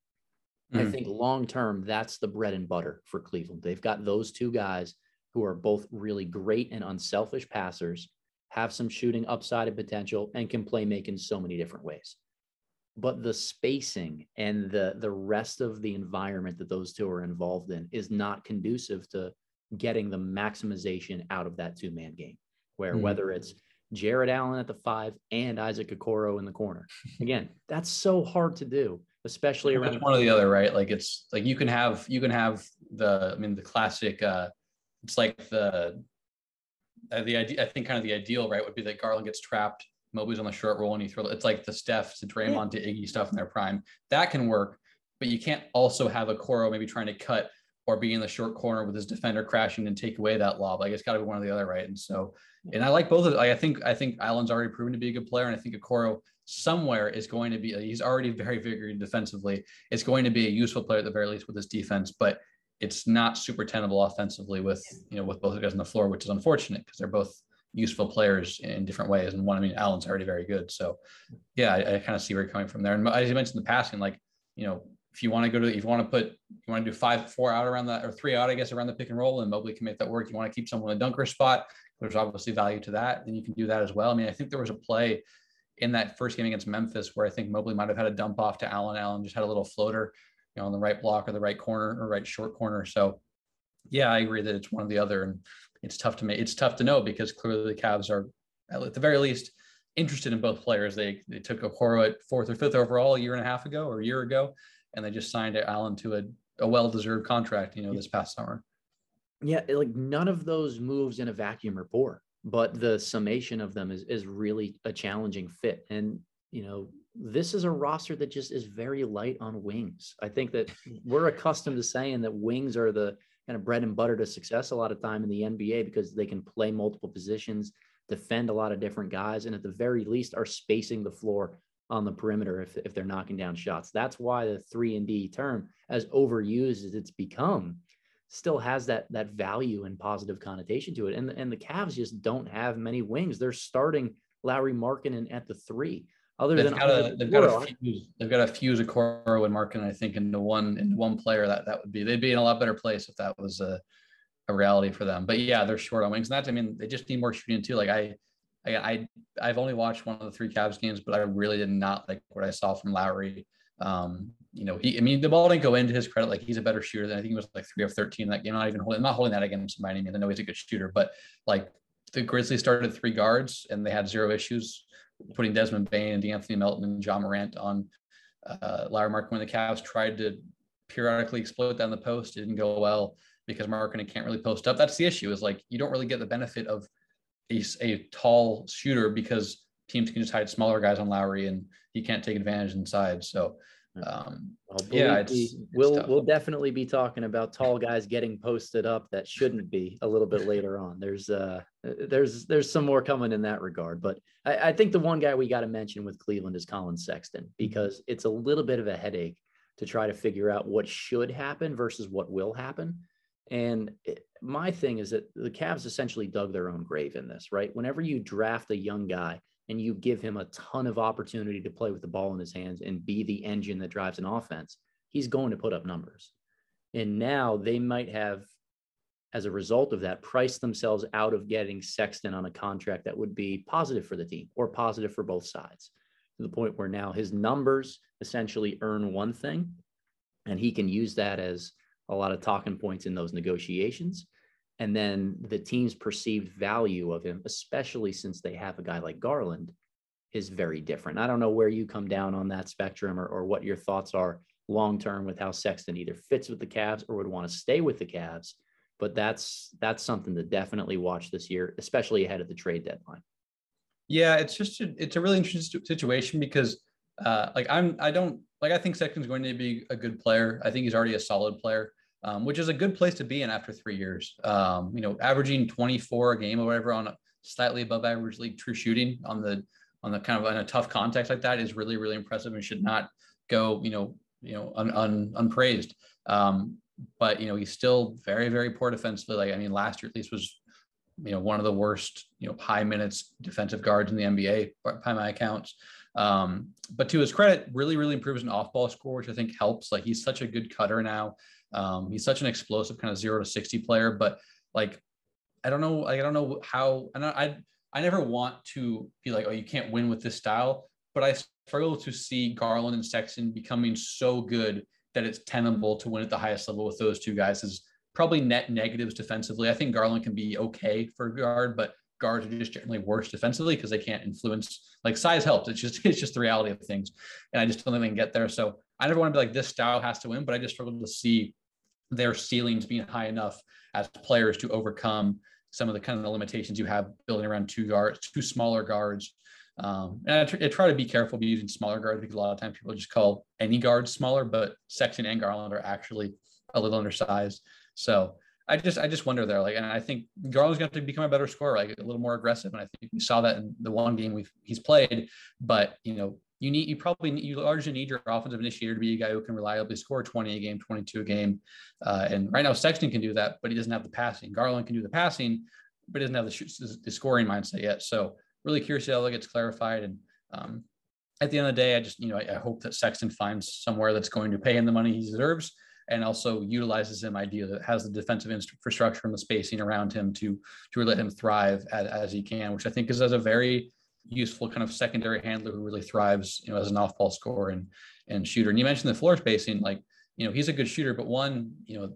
S1: Mm-hmm. I think long term, that's the bread and butter for Cleveland. They've got those two guys who are both really great and unselfish passers, have some shooting upside and potential, and can play make in so many different ways. But the spacing and the the rest of the environment that those two are involved in is not conducive to getting the maximization out of that two man game. Where mm-hmm. whether it's Jarrett Allen at the five and Isaac Okoro in the corner, again, that's so hard to do especially around
S2: one or the other, right? Like it's like you can have you can have the I mean the classic uh it's like the uh, the idea I think kind of the ideal right would be that Garland gets trapped, Mobley's on the short roll and you throw it's like the Steph to Draymond yeah. to Iggy stuff in their prime. That can work, but you can't also have a Okoro maybe trying to cut or be in the short corner with his defender crashing and take away that lob. Like it's got to be one or the other, right? And so, and I like both of. Like I think I think Allen's already proven to be a good player, and I think Okoro somewhere is going to be. He's already very very defensively. It's going to be a useful player at the very least with his defense, but it's not super tenable offensively with you know with both of guys on the floor, which is unfortunate because they're both useful players in different ways. And one, I mean, Allen's already very good. So, yeah, I, I kind of see where you're coming from there. And as you mentioned, the passing, like you know, if you want to go to, if you want to put, you want to do five, four out around that, or three out, I guess, around the pick and roll, and Mobley can make that work. You want to keep someone in a dunker spot. There's obviously value to that. Then you can do that as well. I mean, I think there was a play in that first game against Memphis where I think Mobley might have had a dump off to Allen. Allen just had a little floater, you know, on the right block or the right corner or right short corner. So, yeah, I agree that it's one or the other, and it's tough to make. It's tough to know because clearly the Cavs are, at the very least, interested in both players. They they took Okoro at fourth or fifth overall a year and a half ago or a year ago and they just signed Allen to a, a well-deserved contract, you know, this past summer.
S1: Yeah, like none of those moves in a vacuum are poor, but the summation of them is is really a challenging fit. And you know, this is a roster that just is very light on wings. I think that we're accustomed to saying that wings are the kind of bread and butter to success a lot of time in the NBA because they can play multiple positions, defend a lot of different guys, and at the very least are spacing the floor on the perimeter if, if they're knocking down shots. That's why the three and D term, as overused as it's become, still has that that value and positive connotation to it. And, and the Cavs just don't have many wings. They're starting Lauri Markkanen at the three. Other
S2: they've
S1: than
S2: got a, they've got a fuse, they've got a fuse Okoro and Markkanen, I think, into one in one player that that would be they'd be in a lot better place if that was a, a reality for them. But yeah, they're short on wings. And that I mean, they just need more shooting too. Like I I, I have only watched one of the three Cavs games, but I really did not like what I saw from Lauri. Um, you know, he I mean the ball didn't go into his credit. Like he's a better shooter than I think he was like three of 13 in that game. I'm not even holding, I'm not holding that against him by any means. I know he's a good shooter, but like the Grizzlies started three guards and they had zero issues putting Desmond Bane and De'Anthony Melton and Ja Morant on uh, Lauri Mark when the Cavs tried to periodically exploit down the post. It didn't go well because Markkanen can't really post up. That's the issue is like you don't really get the benefit of a, a tall shooter because teams can just hide smaller guys on Lauri and he can't take advantage inside. So um, well, yeah, it's,
S1: it's we'll tough. we'll definitely be talking about tall guys getting posted up that shouldn't be a little bit later on. There's uh there's there's some more coming in that regard, but I, I think the one guy we got to mention with Cleveland is Collin Sexton because it's a little bit of a headache to try to figure out what should happen versus what will happen. And it, my thing is that the Cavs essentially dug their own grave in this, right? Whenever you draft a young guy and you give him a ton of opportunity to play with the ball in his hands and be the engine that drives an offense, he's going to put up numbers. And now they might have, as a result of that, priced themselves out of getting Sexton on a contract that would be positive for the team or positive for both sides to the point where now his numbers essentially earn one thing and he can use that as a lot of talking points in those negotiations. And then the team's perceived value of him, especially since they have a guy like Garland, is very different. I don't know where you come down on that spectrum or, or what your thoughts are long term with how Sexton either fits with the Cavs or would want to stay with the Cavs. But that's that's something to definitely watch this year, especially ahead of the trade deadline.
S2: Yeah, it's just a, it's a really interesting situation because uh, like I'm I don't like I think Sexton's going to be a good player. I think he's already a solid player. um, which is a good place to be in after three years. Um, you know, averaging 24 a game or whatever on a slightly above average league true shooting on the on the kind of in a tough context like that is really really impressive and should not go you know you know un, un, unpraised. Um, but you know he's still very very poor defensively. Like I mean, last year at least was you know one of the worst you know high minutes defensive guards in the NBA by my accounts. Um, but to his credit, really really improves an off ball score, which I think helps. Like he's such a good cutter now. Um, he's such an explosive kind of zero to sixty player. But like I don't know, like, I don't know how. I I I never want to be like, oh, you can't win with this style. But I struggle to see Garland and Sexton becoming so good that it's tenable to win at the highest level with those two guys is probably net negatives defensively. I think Garland can be okay for guard, but guards are just generally worse defensively because they can't influence like size helps. It's just it's just the reality of things. And I just don't think they can get there. So I never want to be like this style has to win, but I just struggle to see their ceilings being high enough as players to overcome some of the kind of the limitations you have building around two guards, two smaller guards um, and I, tr- I, try to be careful be using smaller guards because a lot of times people just call any guard smaller, but Sexton and Garland are actually a little undersized. So I just I just wonder there, like, and I think Garland's going to become a better scorer, like a little more aggressive, and I think we saw that in the one game we've he's played. But you know, you need you probably need, you largely need your offensive initiator to be a guy who can reliably score 20 a game, 22 a game. Uh, and right now Sexton can do that, but he doesn't have the passing. Garland can do the passing, but he doesn't have the, the scoring mindset yet. So really curious how that gets clarified. And um, at the end of the day, I just, you know, I, I, hope that Sexton finds somewhere that's going to pay him the money he deserves and also utilizes him idea that has the defensive infrastructure and the spacing around him to to let him thrive as, as he can, which I think is as a very useful kind of secondary handler who really thrives, you know, as an off-ball scorer and and shooter. And you mentioned the floor spacing, like, you know, he's a good shooter, but one, you know,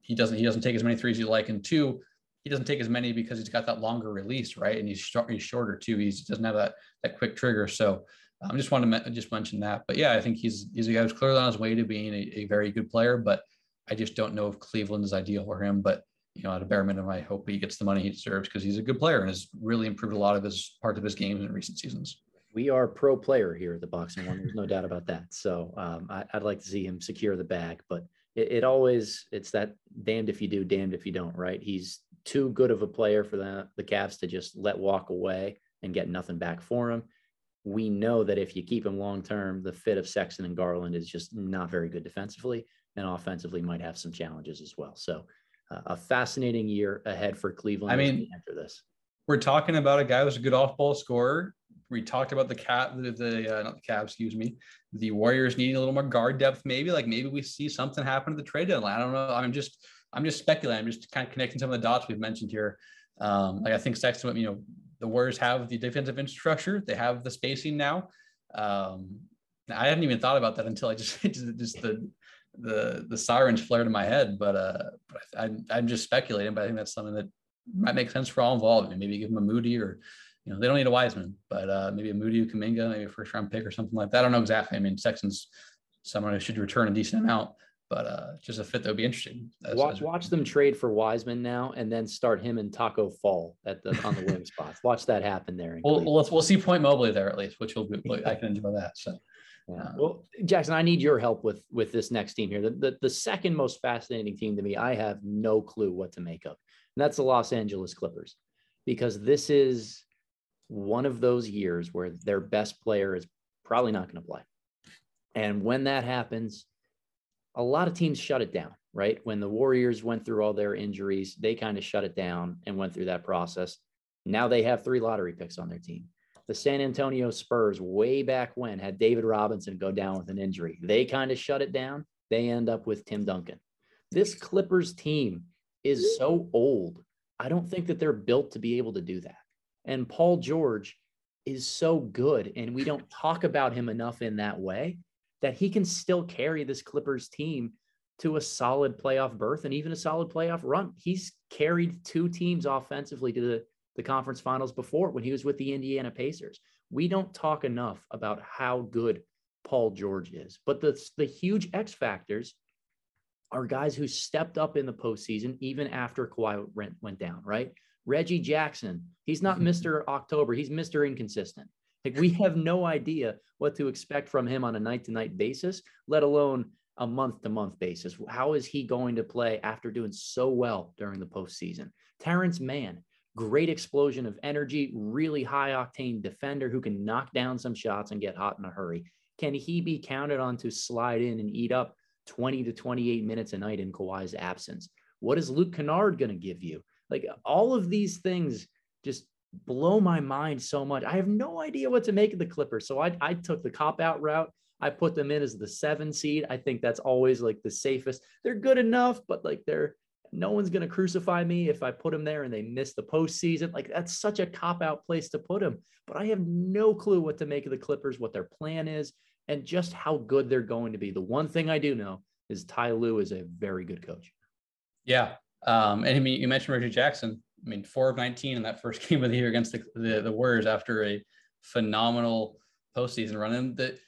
S2: he doesn't he doesn't take as many threes as you like, and two, he doesn't take as many because he's got that longer release, right? And he's he's shorter too. He doesn't have that that quick trigger. So I um, just want to just mention that. But yeah, I think he's he's a guy who's clearly on his way to being a, a, very good player. But I just don't know if Cleveland is ideal for him. But you know, at a bare minimum, I hope he gets the money he deserves because he's a good player and has really improved a lot of his part of his games in recent seasons.
S1: We are pro player here at the Box and One. There's no doubt about that. So um, I, would like to see him secure the bag, but it, it always it's that damned if you do, damned if you don't. Right? He's too good of a player for the, the Cavs to just let walk away and get nothing back for him. We know that if you keep him long term, the fit of Sexton and Garland is just not very good defensively and offensively might have some challenges as well. So, uh, a fascinating year ahead for Cleveland.
S2: I mean,
S1: after this,
S2: we're talking about a guy who's a good off ball scorer. We talked about the cat, the, the uh, not the Cavs, excuse me, the Warriors needing a little more guard depth. Maybe like maybe we see something happen to the trade deadline. I don't know. I'm just I'm just speculating. I'm just kind of connecting some of the dots we've mentioned here. Um, like I think Sexton, you know, the Warriors have the defensive infrastructure. They have the spacing now. Um, I hadn't even thought about that until I just just the the the sirens flared in my head. But uh, I, I'm just speculating. But I think that's something that might make sense for all involved. Maybe give them a Moody or you know they don't need a Wiseman, but uh, maybe a Moody Kuminga, maybe a first round pick or something like that. I don't know exactly. I mean, Sexton's someone who should return a decent amount but uh, just a fit that would be interesting.
S1: As, watch, as watch them trade for Wiseman now, and then start him and Tacko Fall at the on the wing spots. Watch that happen there.
S2: Well, we'll, we'll see Point Mobley there at least, which will be I can enjoy that. So.
S1: Yeah. Uh, well, Jackson, I need your help with with this next team here. The, the, the second most fascinating team to me, I have no clue what to make of, and that's the Los Angeles Clippers, because this is one of those years where their best player is probably not going to play, and when that happens, a lot of teams shut it down, right? When the Warriors went through all their injuries, they kind of shut it down and went through that process. Now they have three lottery picks on their team. The San Antonio Spurs, way back when, had David Robinson go down with an injury. They kind of shut it down. They end up with Tim Duncan. This Clippers team is so old. I don't think that they're built to be able to do that. And Paul George is so good, and we don't talk about him enough in that way that he can still carry this Clippers team to a solid playoff berth and even a solid playoff run. He's carried two teams offensively to the, the conference finals before when he was with the Indiana Pacers. We don't talk enough about how good Paul George is, but the, the huge X factors are guys who stepped up in the postseason even after Kawhi went, went down, right? Reggie Jackson, he's not Mr. October, he's Mr. Inconsistent. Like we have no idea what to expect from him on a night to night basis, let alone a month to month basis. How is he going to play after doing so well during the postseason? Terance Mann, great explosion of energy, really high octane defender who can knock down some shots and get hot in a hurry. Can he be counted on to slide in and eat up 20 to 28 minutes a night in Kawhi's absence? What is Luke Kennard going to give you? Like all of these things just blow my mind so much. I have no idea what to make of the Clippers. So I, I took the cop out route. I put them in as the seven seed. I think that's always like the safest. They're good enough, but like they're no one's going to crucify me if I put them there and they miss the postseason. Like that's such a cop out place to put them. But I have no clue what to make of the Clippers, what their plan is, and just how good they're going to be. The one thing I do know is Ty Lue is a very good coach.
S2: Yeah. Um, and I mean, you mentioned Reggie Jackson. I mean, four of 19 in that first game of the year against the, the, the Warriors after a phenomenal postseason run. And the,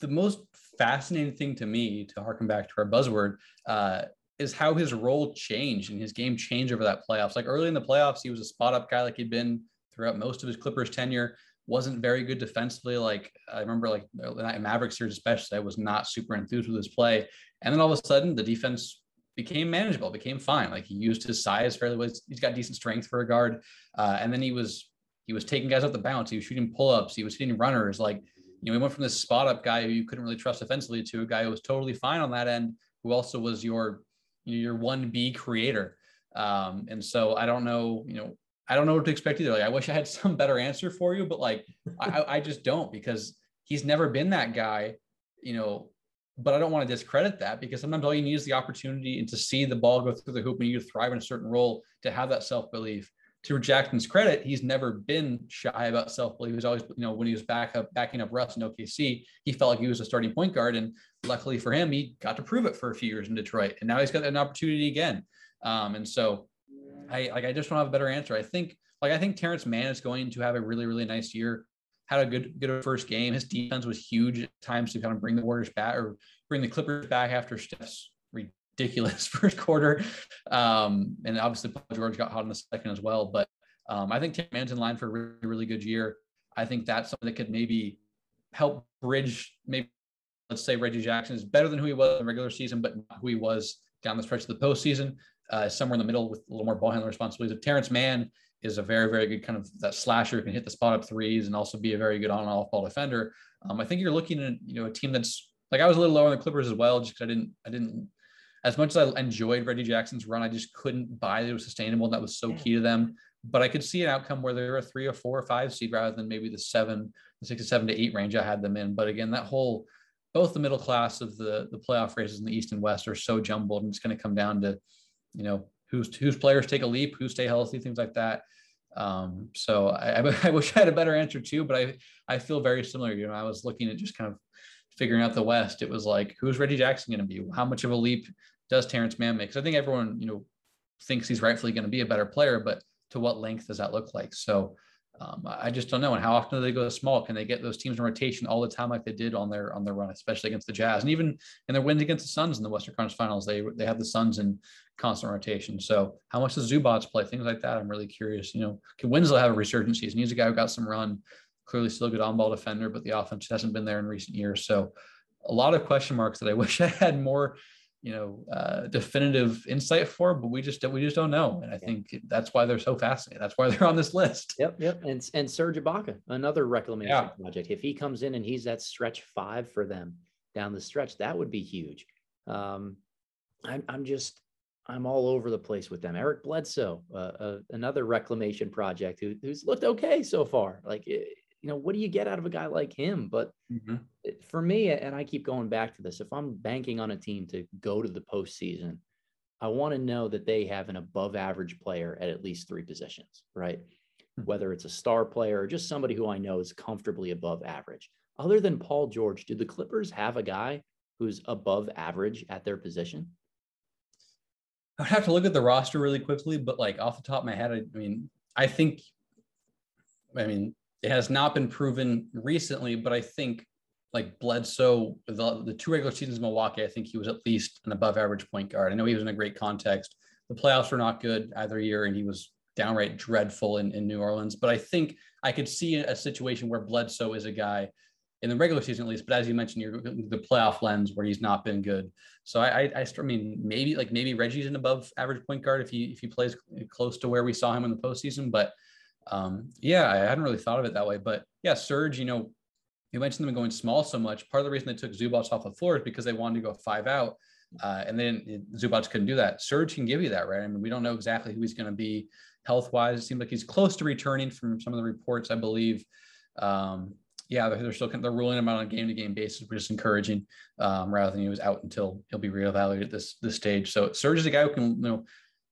S2: the most fascinating thing to me, to harken back to our buzzword, uh, is how his role changed and his game changed over that playoffs. Like early in the playoffs, he was a spot up guy like he'd been throughout most of his Clippers tenure. Wasn't very good defensively. Like I remember, like in Maverick series especially, I was not super enthused with his play. And then all of a sudden, the defense became manageable, became fine. Like he used his size fairly well. He's got decent strength for a guard. Uh, and then he was he was taking guys off the bounce. He was shooting pull ups. He was hitting runners. Like you know, he went from this spot up guy who you couldn't really trust offensively to a guy who was totally fine on that end, who also was your you know, your one B creator. Um, and so I don't know, you know, I don't know what to expect either. Like I wish I had some better answer for you, but like I, I just don't because he's never been that guy, you know, but I don't want to discredit that because sometimes all you need is the opportunity and to see the ball go through the hoop and you thrive in a certain role to have that self belief. To Jackson's credit, he's never been shy about self belief. He was always, you know, when he was back up, backing up Russ in OKC, he felt like he was a starting point guard. And luckily for him, he got to prove it for a few years in Detroit. And now he's got an opportunity again. Um, and so I like I just don't have a better answer. I think like I think Terance Mann is going to have a really, really nice year had a good good first game. His defense was huge at times to kind of bring the Warriors back or bring the Clippers back after Steph's ridiculous first quarter. Um, and obviously Paul George got hot in the second as well. But um, I think Tim Mann's in line for a really, really good year. I think that's something that could maybe help bridge maybe let's say Reggie Jackson is better than who he was in the regular season, but not who he was down the stretch of the postseason. Uh, somewhere in the middle with a little more ball handling responsibilities. If Terance Mann is a very, very good kind of that slasher, can hit the spot up threes and also be a very good on and off ball defender. Um, I think you're looking at you know a team that's like I was a little lower on the Clippers as well, just because I didn't I didn't as much as I enjoyed Reggie Jackson's run, I just couldn't buy that it was sustainable. And that was so key to them. But I could see an outcome where they're a three or four or five seed rather than maybe the seven, the six to seven to eight range I had them in. But again, that whole both the middle class of the the playoff races in the East and West are so jumbled, and it's going to come down to, you know, whose whose players take a leap, who stay healthy, things like that. Um, so I, I, wish I had a better answer too, but I I feel very similar. You know, I was looking at just kind of figuring out the West. It was like, who's Reggie Jackson going to be? How much of a leap does Terance Mann make? Because I think everyone you know thinks he's rightfully going to be a better player, but to what length does that look like? So um, I just don't know. And how often do they go small? Can they get those teams in rotation all the time like they did on their on their run, especially against the Jazz and even in their wins against the Suns in the Western Conference Finals? They they have the Suns in constant rotation. So how much does Zubac play? Things like that. I'm really curious. You know, can Winslow have a resurgence season? He's a guy who got some run. Clearly, still a good on-ball defender, but the offense hasn't been there in recent years. So a lot of question marks that I wish I had more you know uh, definitive insight for, but we just we just don't know, and I think that's why they're so fascinating. That's why they're on this list.
S1: Yep, yep. And and Serge Ibaka, another reclamation yeah. project. If he comes in and he's that stretch five for them down the stretch, that would be huge. Um, I'm I'm just I'm all over the place with them. Eric Bledsoe, uh, uh, another reclamation project who, who's looked okay so far. Like you know, what do you get out of a guy like him? But mm-hmm. for me, and I keep going back to this, if I'm banking on a team to go to the postseason, I want to know that they have an above average player at at least three positions, right? Mm-hmm. Whether it's a star player or just somebody who I know is comfortably above average. Other than Paul George, do the Clippers have a guy who's above average at their position?
S2: I'd have to look at the roster really quickly, but like off the top of my head, I, I mean, I think, I mean, it has not been proven recently, but I think like Bledsoe, the, the two regular seasons in Milwaukee, I think he was at least an above average point guard. I know he was in a great context. The playoffs were not good either year, and he was downright dreadful in, in New Orleans. But I think I could see a situation where Bledsoe is a guy in the regular season at least. But as you mentioned, you're the playoff lens where he's not been good. So I, I, I, mean, maybe like maybe Reggie's an above average point guard if he if he plays close to where we saw him in the postseason. But um, yeah, I hadn't really thought of it that way. But yeah, Serge, you know, you mentioned them going small so much. Part of the reason they took Zubac off the floor is because they wanted to go five out. Uh, and then Zubac couldn't do that. Serge can give you that, right? I mean, we don't know exactly who he's going to be health wise. It seems like he's close to returning from some of the reports, I believe. Um, yeah, they're, they're, still they're ruling him out on a game to game basis, which is encouraging, um, rather than he was out until he'll be reevaluated at this this stage. So Serge is a guy who can you know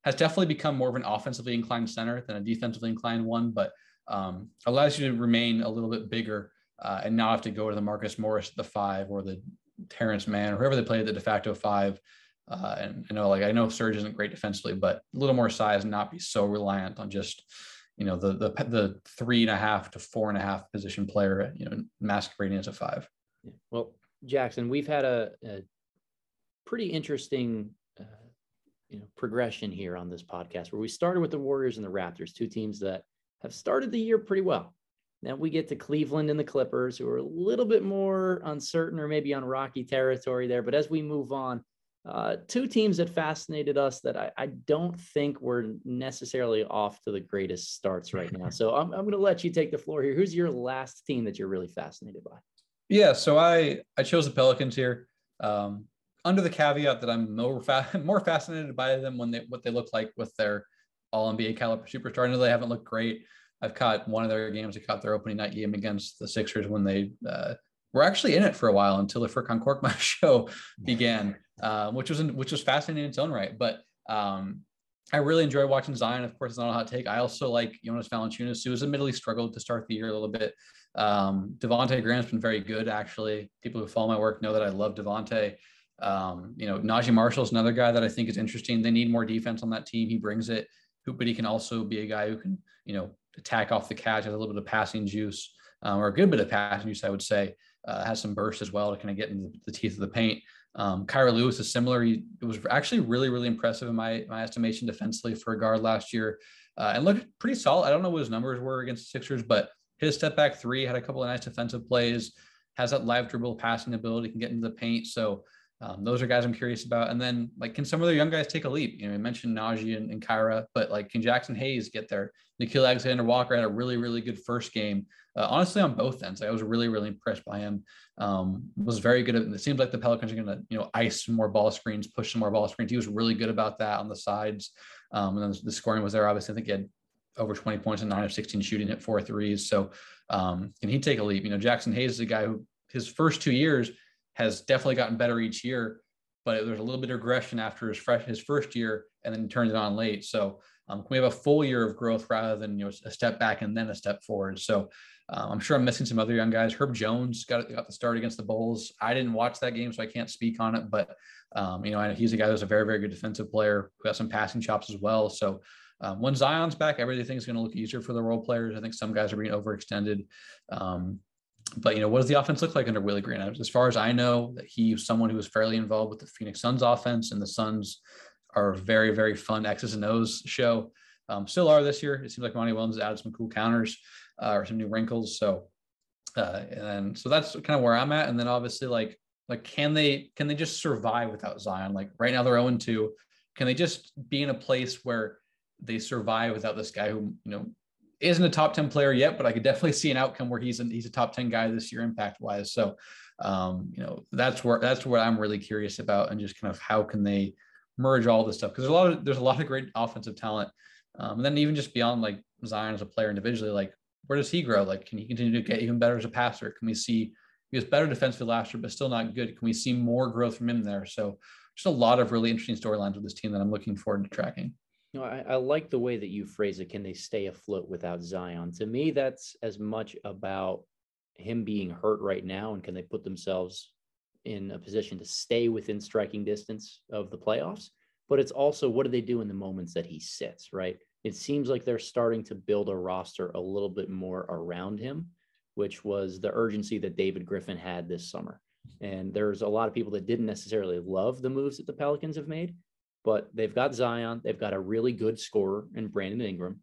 S2: has definitely become more of an offensively inclined center than a defensively inclined one, but um, allows you to remain a little bit bigger uh, and not have to go to the Marcus Morris the five or the Terance Mann or whoever they played the de facto five. Uh, and you know, like I know Serge isn't great defensively, but a little more size and not be so reliant on just you know the the the three and a half to four and a half position player, you know, masquerading as a five.
S1: Well, Jackson, we've had a, a pretty interesting uh, you know progression here on this podcast where we started with the Warriors and the Raptors, two teams that have started the year pretty well. Then we get to Cleveland and the Clippers, who are a little bit more uncertain or maybe on rocky territory there. But as we move on, uh, two teams that fascinated us that I, I, don't think were necessarily off to the greatest starts right now. So I'm, I'm going to let you take the floor here. Who's your last team that you're really fascinated by?
S2: Yeah, so I I chose the Pelicans here, um, under the caveat that I'm more fa- more fascinated by them when they what they look like with their All NBA caliber superstar. I know they haven't looked great. I've caught one of their games. I caught their opening night game against the Sixers when they uh, were actually in it for a while until the Furkan Korkmaz show began, uh, which was which was fascinating in its own right. But um, I really enjoy watching Zion. Of course, it's not a hot take. I also like Jonas Valanciunas, who has admittedly struggled to start the year a little bit. Um, Devonte Graham's been very good, actually. People who follow my work know that I love Devonte. Um, you know, Naji Marshall's another guy that I think is interesting. They need more defense on that team. He brings it, but he can also be a guy who can, you know, attack off the catch, has a little bit of passing juice, um, or a good bit of passing juice, I would say. Uh, has some burst as well to kind of get into the teeth of the paint. Um, Kira Lewis is similar. He was actually really, really impressive in my my estimation defensively for a guard last year, uh, and looked pretty solid. I don't know what his numbers were against the Sixers, but his step back three had a couple of nice defensive plays. Has that live dribble passing ability, can get into the paint. So um, those are guys I'm curious about. And then like, can some of the young guys take a leap? You know, I mentioned Naji and, and Kira, but like, can Jaxson Hayes get there? Nickeil Alexander Walker had a really, really good first game. Uh, honestly, on both ends, I was really, really impressed by him. Um, was very good. At, it seems like the Pelicans are going to, you know, ice more ball screens, push some more ball screens. He was really good about that on the sides. Um, and then the scoring was there. Obviously, I think he had over 20 points and nine of 16 shooting at four threes. So um, can he take a leap? You know, Jaxson Hayes is a guy who his first two years has definitely gotten better each year, but there's a little bit of regression after his fresh his first year, and then turns it on late. So um, we have a full year of growth rather than you know a step back and then a step forward? So um, I'm sure I'm missing some other young guys. Herb Jones got got the start against the Bulls. I didn't watch that game, so I can't speak on it. But um, you know, he's a guy who's a very very good defensive player who has some passing chops as well. So um, when Zion's back, everything is going to look easier for the role players. I think some guys are being overextended. Um, but you know, what does the offense look like under Willie Green? As far as I know, that he's someone who was fairly involved with the Phoenix Suns offense, and the Suns are very, very fun X's and O's show. Um, still are this year. It seems like Monty Williams added some cool counters uh, or some new wrinkles. So, uh, and so that's kind of where I'm at. And then obviously, like, like can they can they just survive without Zion? Like right now they're 0 2. Can they just be in a place where they survive without this guy who you know isn't a top 10 player yet, but I could definitely see an outcome where he's a, he's a top 10 guy this year impact wise. So, um, you know, that's where, that's what I'm really curious about and just kind of how can they merge all this stuff? Cause there's a lot of, there's a lot of great offensive talent. Um, and then even just beyond like Zion as a player individually, like where does he grow? Like, can he continue to get even better as a passer? Can we see, he was better defensively last year, but still not good. Can we see more growth from him there? So just a lot of really interesting storylines with this team that I'm looking forward to tracking.
S1: No, I, I, like the way that you phrase it. Can they stay afloat without Zion? To me, that's as much about him being hurt right now and can they put themselves in a position to stay within striking distance of the playoffs. But it's also what do they do in the moments that he sits, right? It seems like they're starting to build a roster a little bit more around him, which was the urgency that David Griffin had this summer. And there's a lot of people that didn't necessarily love the moves that the Pelicans have made, but they've got Zion, they've got a really good scorer in Brandon Ingram,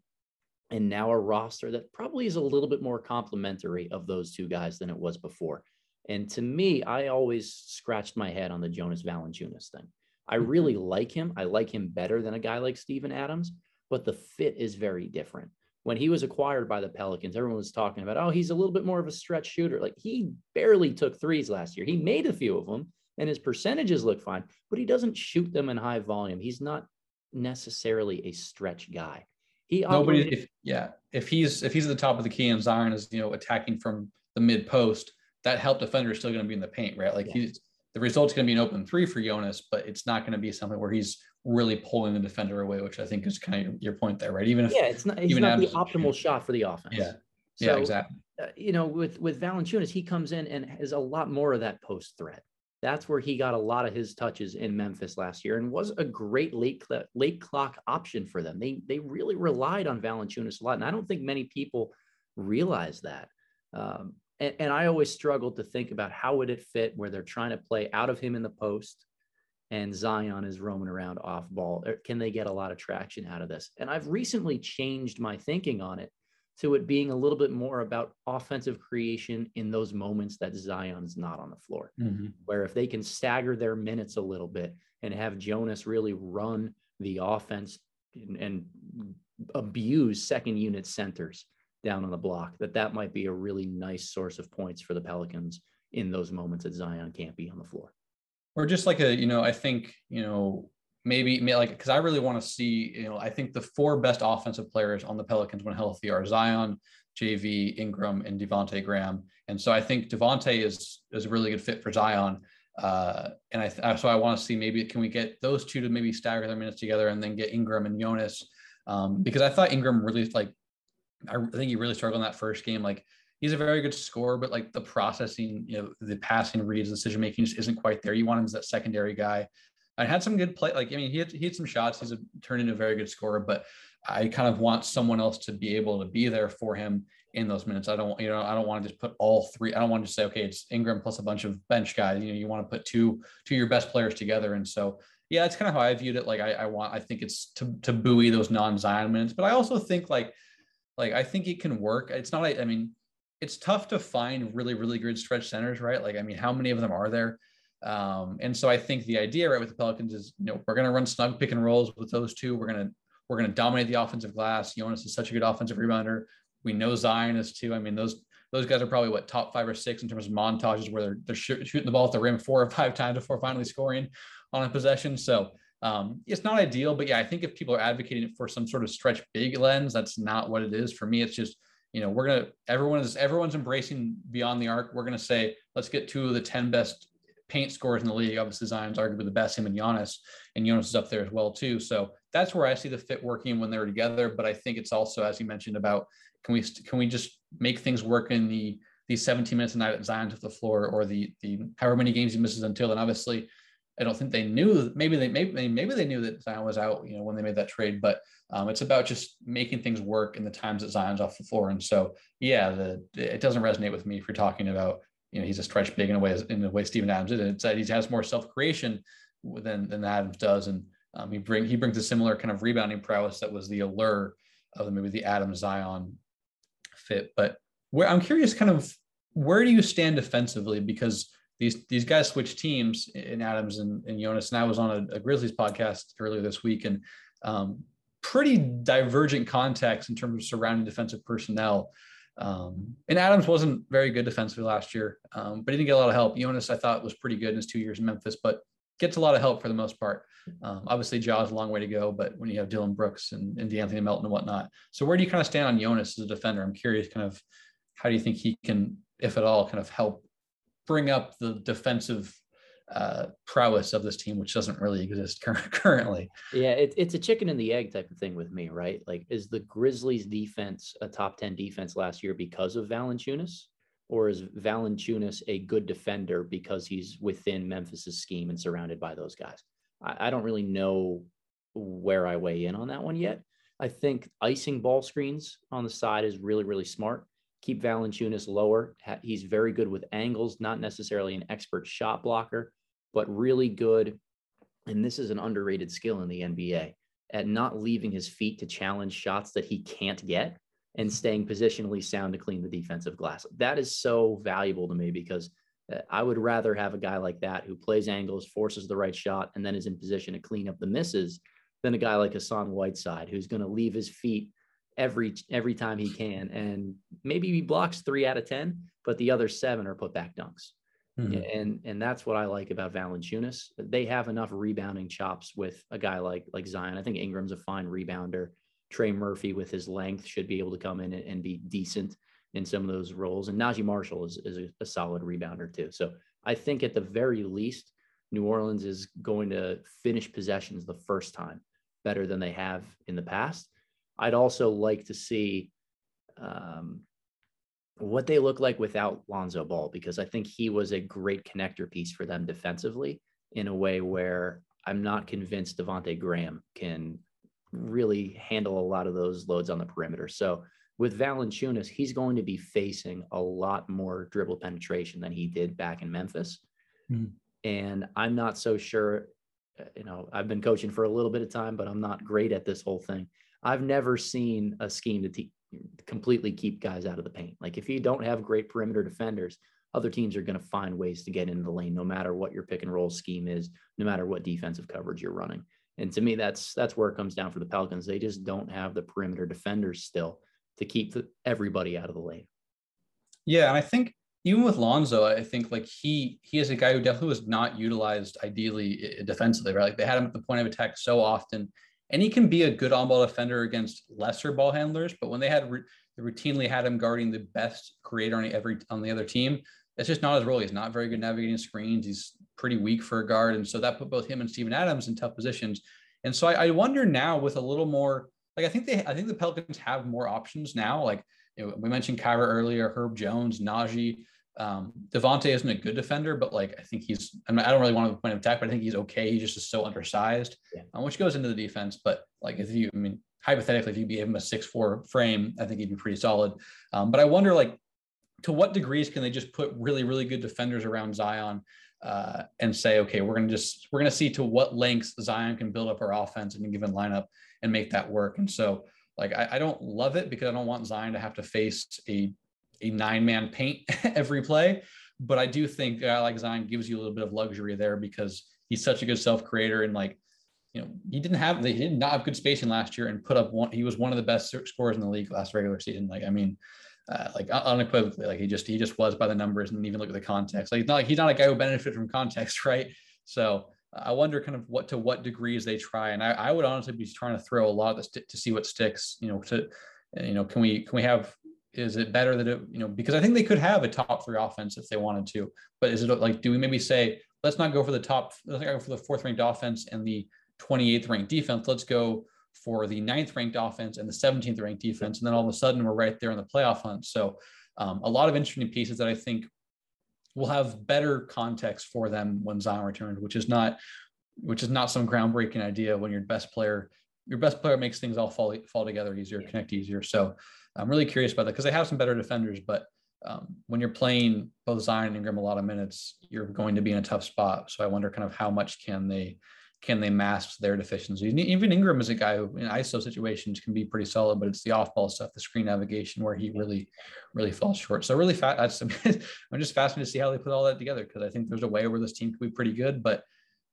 S1: and now a roster that probably is a little bit more complementary of those two guys than it was before. And to me, I always scratched my head on the Jonas Valanciunas thing. I
S2: Mm-hmm.
S1: really like him. I like him better than a guy like Steven Adams, but the fit is very different. When he was acquired by the Pelicans, everyone was talking about, oh, he's a little bit more of a stretch shooter. Like he barely took threes last year. He made a few of them and his percentages look fine, but he doesn't shoot them in high volume. He's not necessarily a stretch guy. He
S2: Nobody, if yeah, if he's if he's at the top of the key and Zion is you know attacking from the mid post, that help defender is still going to be in the paint, right? Like
S1: Yeah.
S2: he's the result's going to be an open three for Jonas, but it's not going to be something where he's really pulling the defender away, which I think is kind of your point there, right? Even if
S1: yeah, it's not,
S2: even
S1: not the
S2: is
S1: optimal shot for the offense.
S2: Yeah.
S1: So,
S2: yeah, exactly.
S1: uh, you know, with with Valanciunas, he comes in and has a lot more of that post threat. That's where he got a lot of his touches in Memphis last year, and was a great late late clock option for them. They they really relied on Valanciunas a lot, and I don't think many people realize that. Um, and, and I always struggled to think about how would it fit where they're trying to play out of him in the post, and Zion is roaming around off ball. Can they get a lot of traction out of this? And I've recently changed my thinking on it to it being a little bit more about offensive creation in those moments that Zion's not on the floor.
S2: Mhm.
S1: Where if they can stagger their minutes a little bit and have Jonas really run the offense and, and abuse second unit centers down on the block, that that might be a really nice source of points for the Pelicans in those moments that Zion can't be on the floor.
S2: or just like a you know i think you know maybe may- like because i really want to see you know i think the four best offensive players on the pelicans when healthy are zion jv ingram and devonte graham and so i think devonte is is a really good fit for zion uh, and I so I want to see maybe can we get those two to maybe stagger their minutes together and then get Ingram and Jonas um, because I thought Ingram really like I think he really struggled in that first game like he's a very good scorer, but like the processing, you know, the passing reads, decision making just isn't quite there. You want him as that secondary guy. I had some good play. Like, I mean, he had, he had some shots. He's a, turned into a very good scorer, but I kind of want someone else to be able to be there for him in those minutes. I don't, you know, I don't want to just put all three. I don't want to say, okay, it's Ingram plus a bunch of bench guys. You know, you want to put two, two your best players together. And so, yeah, that's kind of how I viewed it. Like, I, I want, I think it's to, to buoy those non-Zion minutes, but I also think like, like, I think it can work. It's not, I mean, it's tough to find really, really good stretch centers, right? Like, I mean, how many of them are there? Um, and so I think the idea, right, with the Pelicans is, you know, we're going to run snug pick and rolls with those two. We're going to, we're going to dominate the offensive glass. Jonas is such a good offensive rebounder. We know Zion is too. I mean, those, those guys are probably what top five or six in terms of montages where they're, they're shoot, shooting the ball at the rim four or five times before finally scoring on a possession. So um, it's not ideal, but yeah, I think if people are advocating for some sort of stretch big lens, that's not what it is. For me, it's just, you know, we're gonna everyone is everyone's embracing beyond the arc. We're gonna say let's get two of the ten best paint scorers in the league. Obviously, Zion's arguably the best. Him and Giannis, and Jonas is up there as well too. So that's where I see the fit working when they're together. But I think it's also, as you mentioned, about can we can we just make things work in the these 17 minutes a night at Zion's off the floor, or the the however many games he misses until. And obviously, I don't think they knew. Maybe they maybe maybe they knew that Zion was out. You know, when they made that trade, but um, it's about just making things work in the times that Zion's off the floor. And so, yeah, the it doesn't resonate with me if you're talking about you know he's a stretch big in a way in the way Steven Adams did. It's that he has more self creation than than Adams does, and um, he bring he brings a similar kind of rebounding prowess that was the allure of the, maybe the Adams Zion fit. But where I'm curious, kind of where do you stand defensively because these these guys switch teams in Adams and, and Jonas. And I was on a, a Grizzlies podcast earlier this week, and um, pretty divergent context in terms of surrounding defensive personnel. Um, and Adams wasn't very good defensively last year, um, but he didn't get a lot of help. Jonas, I thought, was pretty good in his two years in Memphis, but gets a lot of help for the most part. Um, obviously, Jaw's a long way to go, but when you have Dillon Brooks and, and DeAnthony Melton and whatnot. So, where do you kind of stand on Jonas as a defender? I'm curious, kind of, how do you think he can, if at all, kind of help bring up the defensive uh, prowess of this team, which doesn't really exist currently.
S1: Yeah, it, it's a chicken and the egg type of thing with me, right? Like, is the Grizzlies defense a top 10 defense last year because of Valanciunas? Or is Valanciunas a good defender because he's within Memphis's scheme and surrounded by those guys? I, I don't really know where I weigh in on that one yet. I think icing ball screens on the side is really, really smart. Keep Valanciunas lower. He's very good with angles, not necessarily an expert shot blocker, but really good. And this is an underrated skill in the NBA at not leaving his feet to challenge shots that he can't get and staying positionally sound to clean the defensive glass. That is so valuable to me because Uh, I would rather have a guy like that who plays angles, forces the right shot, and then is in position to clean up the misses than a guy like Hassan Whiteside, who's going to leave his feet every every time he can, and maybe he blocks three out of ten, but the other seven are put back dunks. Mm-hmm. And and that's what I like about Valanciunas. They have enough rebounding chops with a guy like like Zion. I think Ingram's a fine rebounder. Trey Murphy with his length should be able to come in and, and be decent in some of those roles. And Naji Marshall is, is a, a solid rebounder too. So I think at the very least, New Orleans is going to finish possessions the first time better than they have in the past. I'd also like to see um, what they look like without Lonzo Ball because I think he was a great connector piece for them defensively in a way where I'm not convinced Devonte Graham can really handle a lot of those loads on the perimeter. So with Valanciunas, he's going to be facing a lot more dribble penetration than he did back in Memphis. Mm-hmm. And I'm not so sure, uh, you know, I've been coaching for a little bit of time, but I'm not great at this whole thing. I've never seen a scheme to te- completely keep guys out of the paint. Like if you don't have great perimeter defenders, other teams are going to find ways to get into the lane, no matter what your pick and roll scheme is, no matter what defensive coverage you're running. And to me, that's that's where it comes down for the Pelicans. They just don't have the perimeter defenders still to keep everybody out of the lane.
S2: Yeah, and I think even with Lonzo, I think like he he is a guy who definitely was not utilized ideally eh, defensively, right? Like they had him at the point of attack so often, and he can be a good on-ball defender against lesser ball handlers. But when they had they routinely had him guarding the best creator on every on the other team, it's just not his role. He's not very good navigating screens. He's pretty weak for a guard, and so that put both him and Steven Adams in tough positions. And so I, I wonder now with a little more like I think they I think the Pelicans have more options now. Like you know, we mentioned Kira earlier, Herb Jones, Naji. Um, Devonte isn't a good defender, but like I think he's I, mean, I don't really want to point of attack, but I think he's okay. He just is so undersized, yeah. um, which goes into the defense. But like if you I mean hypothetically, if you gave him a six four frame, I think he'd be pretty solid. Um, but I wonder like to what degrees can they just put really, really good defenders around Zion uh, and say, okay, we're going to just, we're going to see to what lengths Zion can build up our offense in a given lineup and make that work. And so like, I, I don't love it because I don't want Zion to have to face a, a nine man paint every play. But I do think uh, like Zion gives you a little bit of luxury there because he's such a good self creator and like, you know, he didn't have, he did not have good spacing last year and put up one, he was one of the best scorers in the league last regular season. Like, I mean, uh, like unequivocally, like he just he just was by the numbers and even look at the context. Like not like he's not a guy who benefited from context, right? So I wonder kind of what to what degrees they try, and I, I would honestly be trying to throw a lot of this to, to see what sticks. You know, to you know, can we can we have is it better that it you know because I think they could have a top three offense if they wanted to, but is it like do we maybe say let's not go for the top let's not go for the fourth ranked offense and the 28th ranked defense. Let's go for the ninth ranked offense and the 17th ranked defense. And then all of a sudden we're right there in the playoff hunt. So um, a lot of interesting pieces that I think will have better context for them when Zion returns, which is not, which is not some groundbreaking idea when your best player, your best player makes things all fall, fall together easier, connect easier. So I'm really curious about that because they have some better defenders, but um, when you're playing both Zion and Ingram a lot of minutes, you're going to be in a tough spot. So I wonder kind of how much can they can they mask their deficiencies? Even Ingram is a guy who in ISO situations can be pretty solid, but it's the off-ball stuff, the screen navigation, where he really, really falls short. So really, fat. I'm just fascinated to see how they put all that together because I think there's a way where this team could be pretty good, but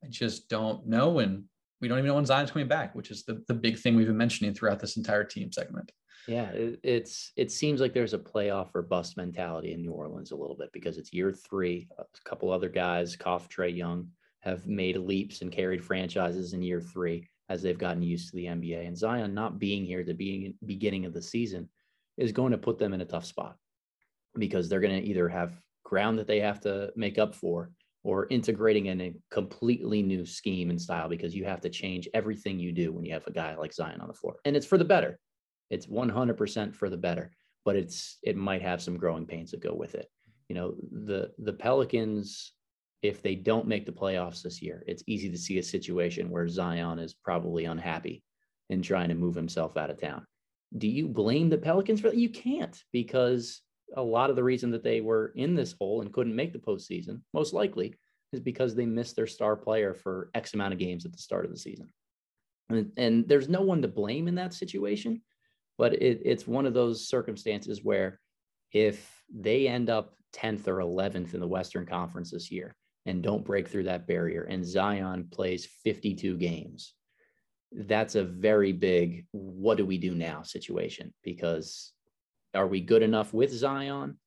S2: I just don't know, and we don't even know when Zion's coming back, which is the the big thing we've been mentioning throughout this entire team segment.
S1: Yeah, it, it's it seems like there's a playoff or bust mentality in New Orleans a little bit because it's year three. A couple other guys, Koff, Trae Young have made leaps and carried franchises in year three as they've gotten used to the NBA. And Zion not being here at the being, beginning of the season is going to put them in a tough spot because they're going to either have ground that they have to make up for or integrating in a completely new scheme and style because you have to change everything you do when you have a guy like Zion on the floor. And it's for the better. It's 100% for the better, but it's it might have some growing pains that go with it. You know, the the Pelicans if they don't make the playoffs this year, it's easy to see a situation where Zion is probably unhappy and trying to move himself out of town. Do you blame the Pelicans for that? You can't because a lot of the reason that they were in this hole and couldn't make the postseason, most likely, is because they missed their star player for X amount of games at the start of the season. And, and there's no one to blame in that situation, but it, it's one of those circumstances where if they end up 10th or 11th in the Western Conference this year and don't break through that barrier, and Zion plays 52 games, that's a very big what do we do now situation because are we good enough with Zion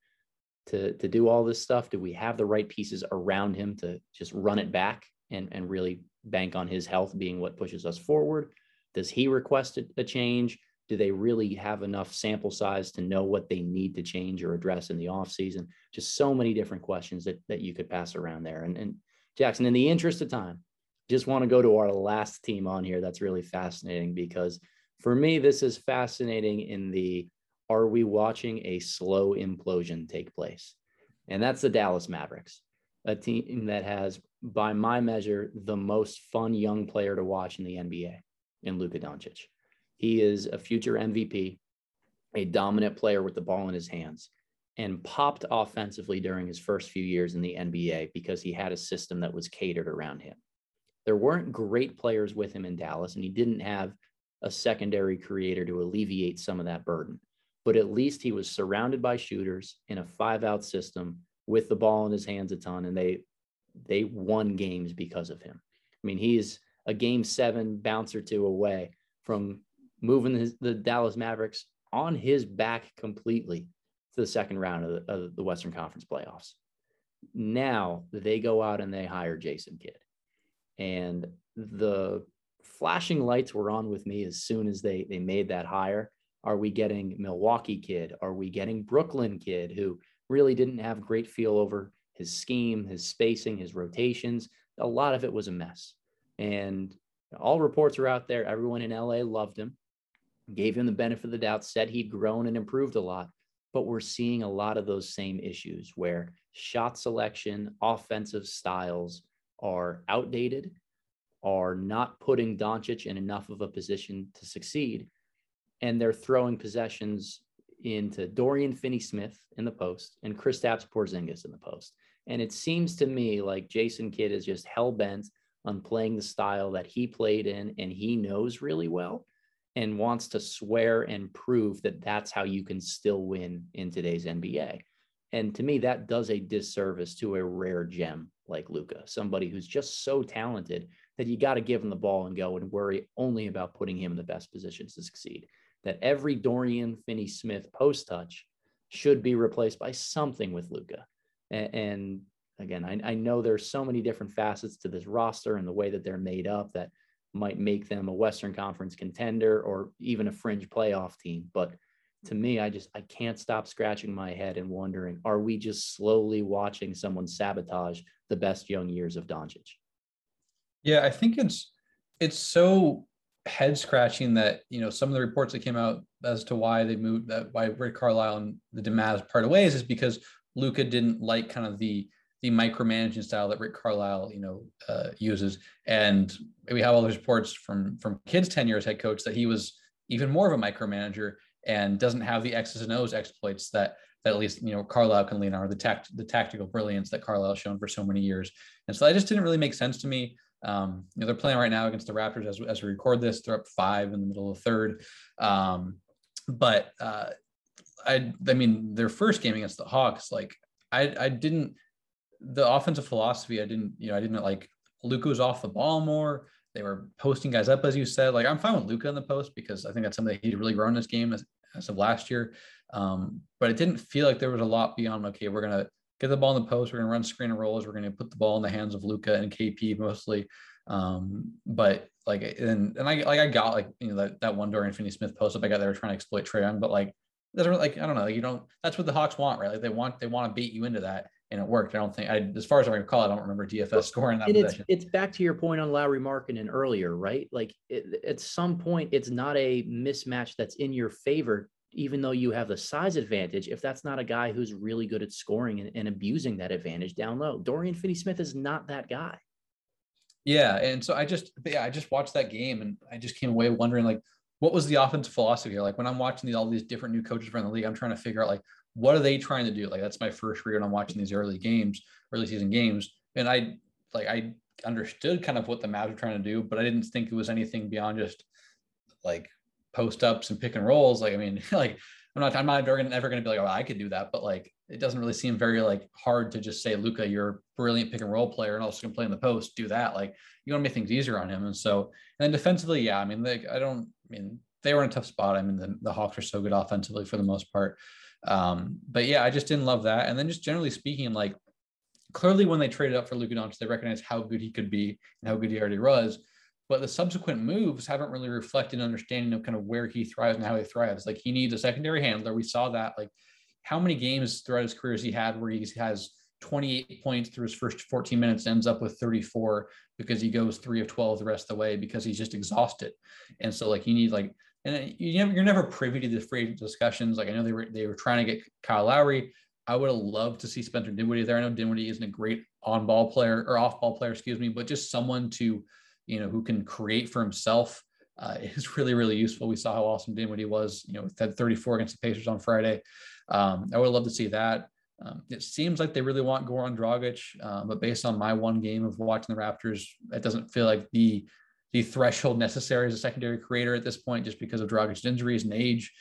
S1: to, to do all this stuff? Do we have the right pieces around him to just run it back and, and really bank on his health being what pushes us forward? Does he request a change? Do they really have enough sample size to know what they need to change or address in the offseason? Just so many different questions that, that you could pass around there. And, and Jackson, in the interest of time, just want to go to our last team on here. That's really fascinating because for me, this is fascinating in the are we watching a slow implosion take place? And that's the Dallas Mavericks, a team that has, by my measure, the most fun young player to watch in the NBA in Luka Doncic. He is a future MVP, a dominant player with the ball in his hands, and popped offensively during his first few years in the NBA because he had a system that was catered around him. There weren't great players with him in Dallas, and he didn't have a secondary creator to alleviate some of that burden. But at least he was surrounded by shooters in a five out system with the ball in his hands a ton, and they they won games because of him. I mean, he's a game seven bounce or two away from moving the Dallas Mavericks on his back completely to the second round of the, of the Western Conference playoffs. Now they go out and they hire Jason Kidd. And the flashing lights were on with me as soon as they, they made that hire. Are we getting Milwaukee Kidd? Are we getting Brooklyn Kidd who really didn't have great feel over his scheme, his spacing, his rotations? A lot of it was a mess. And all reports are out there. Everyone in LA loved him, gave him the benefit of the doubt, said he'd grown and improved a lot. But we're seeing a lot of those same issues where shot selection, offensive styles are outdated, are not putting Doncic in enough of a position to succeed. And they're throwing possessions into Dorian Finney Smith in the post and Kristaps Porzingis in the post. And it seems to me like Jason Kidd is just hell bent on playing the style that he played in and he knows really well and wants to swear and prove that that's how you can still win in today's NBA. And to me, that does a disservice to a rare gem like Luka, somebody who's just so talented that you got to give him the ball and go and worry only about putting him in the best positions to succeed. That every Dorian Finney Smith post touch should be replaced by something with Luka. And, and again, I, I know there's so many different facets to this roster and the way that they're made up that might make them a Western Conference contender or even a fringe playoff team. But to me, I just I can't stop scratching my head and wondering, are we just slowly watching someone sabotage the best young years of Doncic?
S2: Yeah, I think it's it's so head scratching that you know some of the reports that came out as to why they moved that why Rick Carlisle and the Mavs parted ways is because Luka didn't like kind of the the micromanaging style that Rick Carlisle, you know, uh, uses. And we have all those reports from from Kidd's tenure as head coach that he was even more of a micromanager and doesn't have the X's and O's exploits that that at least you know Carlisle can lean on, or the tact the tactical brilliance that Carlisle shown for so many years. And so that just didn't really make sense to me. Um, you know, they're playing right now against the Raptors as, as we record this. They're up five in the middle of the third. Um, but uh, I, I mean, their first game against the Hawks, like I, I didn't the offensive philosophy, I didn't, you know, I didn't like Luka was off the ball more. They were posting guys up, as you said. Like I'm fine with Luka in the post because I think that's something he'd really grown in this game as, as of last year. Um, but it didn't feel like there was a lot beyond. Okay, we're gonna get the ball in the post. We're gonna run screen and rolls. We're gonna put the ball in the hands of Luka and KP mostly. Um, but like and and I like I got like you know that that one Dorian Finney Smith post up I got they were trying to exploit Trae Young, but like doesn't like I don't know. Like you don't. That's what the Hawks want, right? Like they want they want to beat you into that and it worked. I don't think I, as far as I recall, I don't remember DFS scoring that.
S1: It's, it's back to your point on Lauri Markkanen earlier, right? Like it, at some point, it's not a mismatch that's in your favor, even though you have the size advantage. If that's not a guy who's really good at scoring and, and abusing that advantage down low, Dorian Finney-Smith is not that guy.
S2: Yeah, and so I just yeah I just watched that game and I just came away wondering like what was the offensive philosophy here? Like when I'm watching these all these different new coaches around the league, I'm trying to figure out like what are they trying to do? Like that's my first read on watching these early games, early season games, and I like I understood kind of what the Mavs were trying to do, but I didn't think it was anything beyond just like post ups and pick and rolls. Like I mean, like I'm not I'm not ever gonna, ever gonna be like, oh, I could do that, but like it doesn't really seem very like hard to just say, Luka, you're a brilliant pick and roll player and also can play in the post, do that. Like you want to make things easier on him. And so, and then defensively, yeah, I mean, like I don't, I mean, they were in a tough spot. I mean, the, the Hawks are so good offensively for the most part. Um, but yeah, I just didn't love that. And then just generally speaking, like clearly when they traded up for Luka Doncic, they recognized how good he could be and how good he already was. But the subsequent moves haven't really reflected an understanding of kind of where he thrives and how he thrives. Like he needs a secondary handler. We saw that. Like how many games throughout his career has he had where he has 28 points through his first 14 minutes, ends up with 34 because he goes three of 12 the rest of the way because he's just exhausted. And so like you need like and you you're never privy to the free discussions. Like I know they were they were trying to get Kyle Lowry. I would have loved to see Spencer Dinwiddie there. I know Dinwiddie isn't a great on ball player or off ball player, excuse me, but just someone to, you know, who can create for himself uh, is really, really useful. We saw how awesome Dinwiddie was, you know, that 34 against the Pacers on Friday. Um, I would love to see that. Um, it seems like they really want Goran Dragic, uh, but based on my one game of watching the Raptors, it doesn't feel like the the threshold necessary as a secondary creator at this point, just because of Dragic's injuries and age.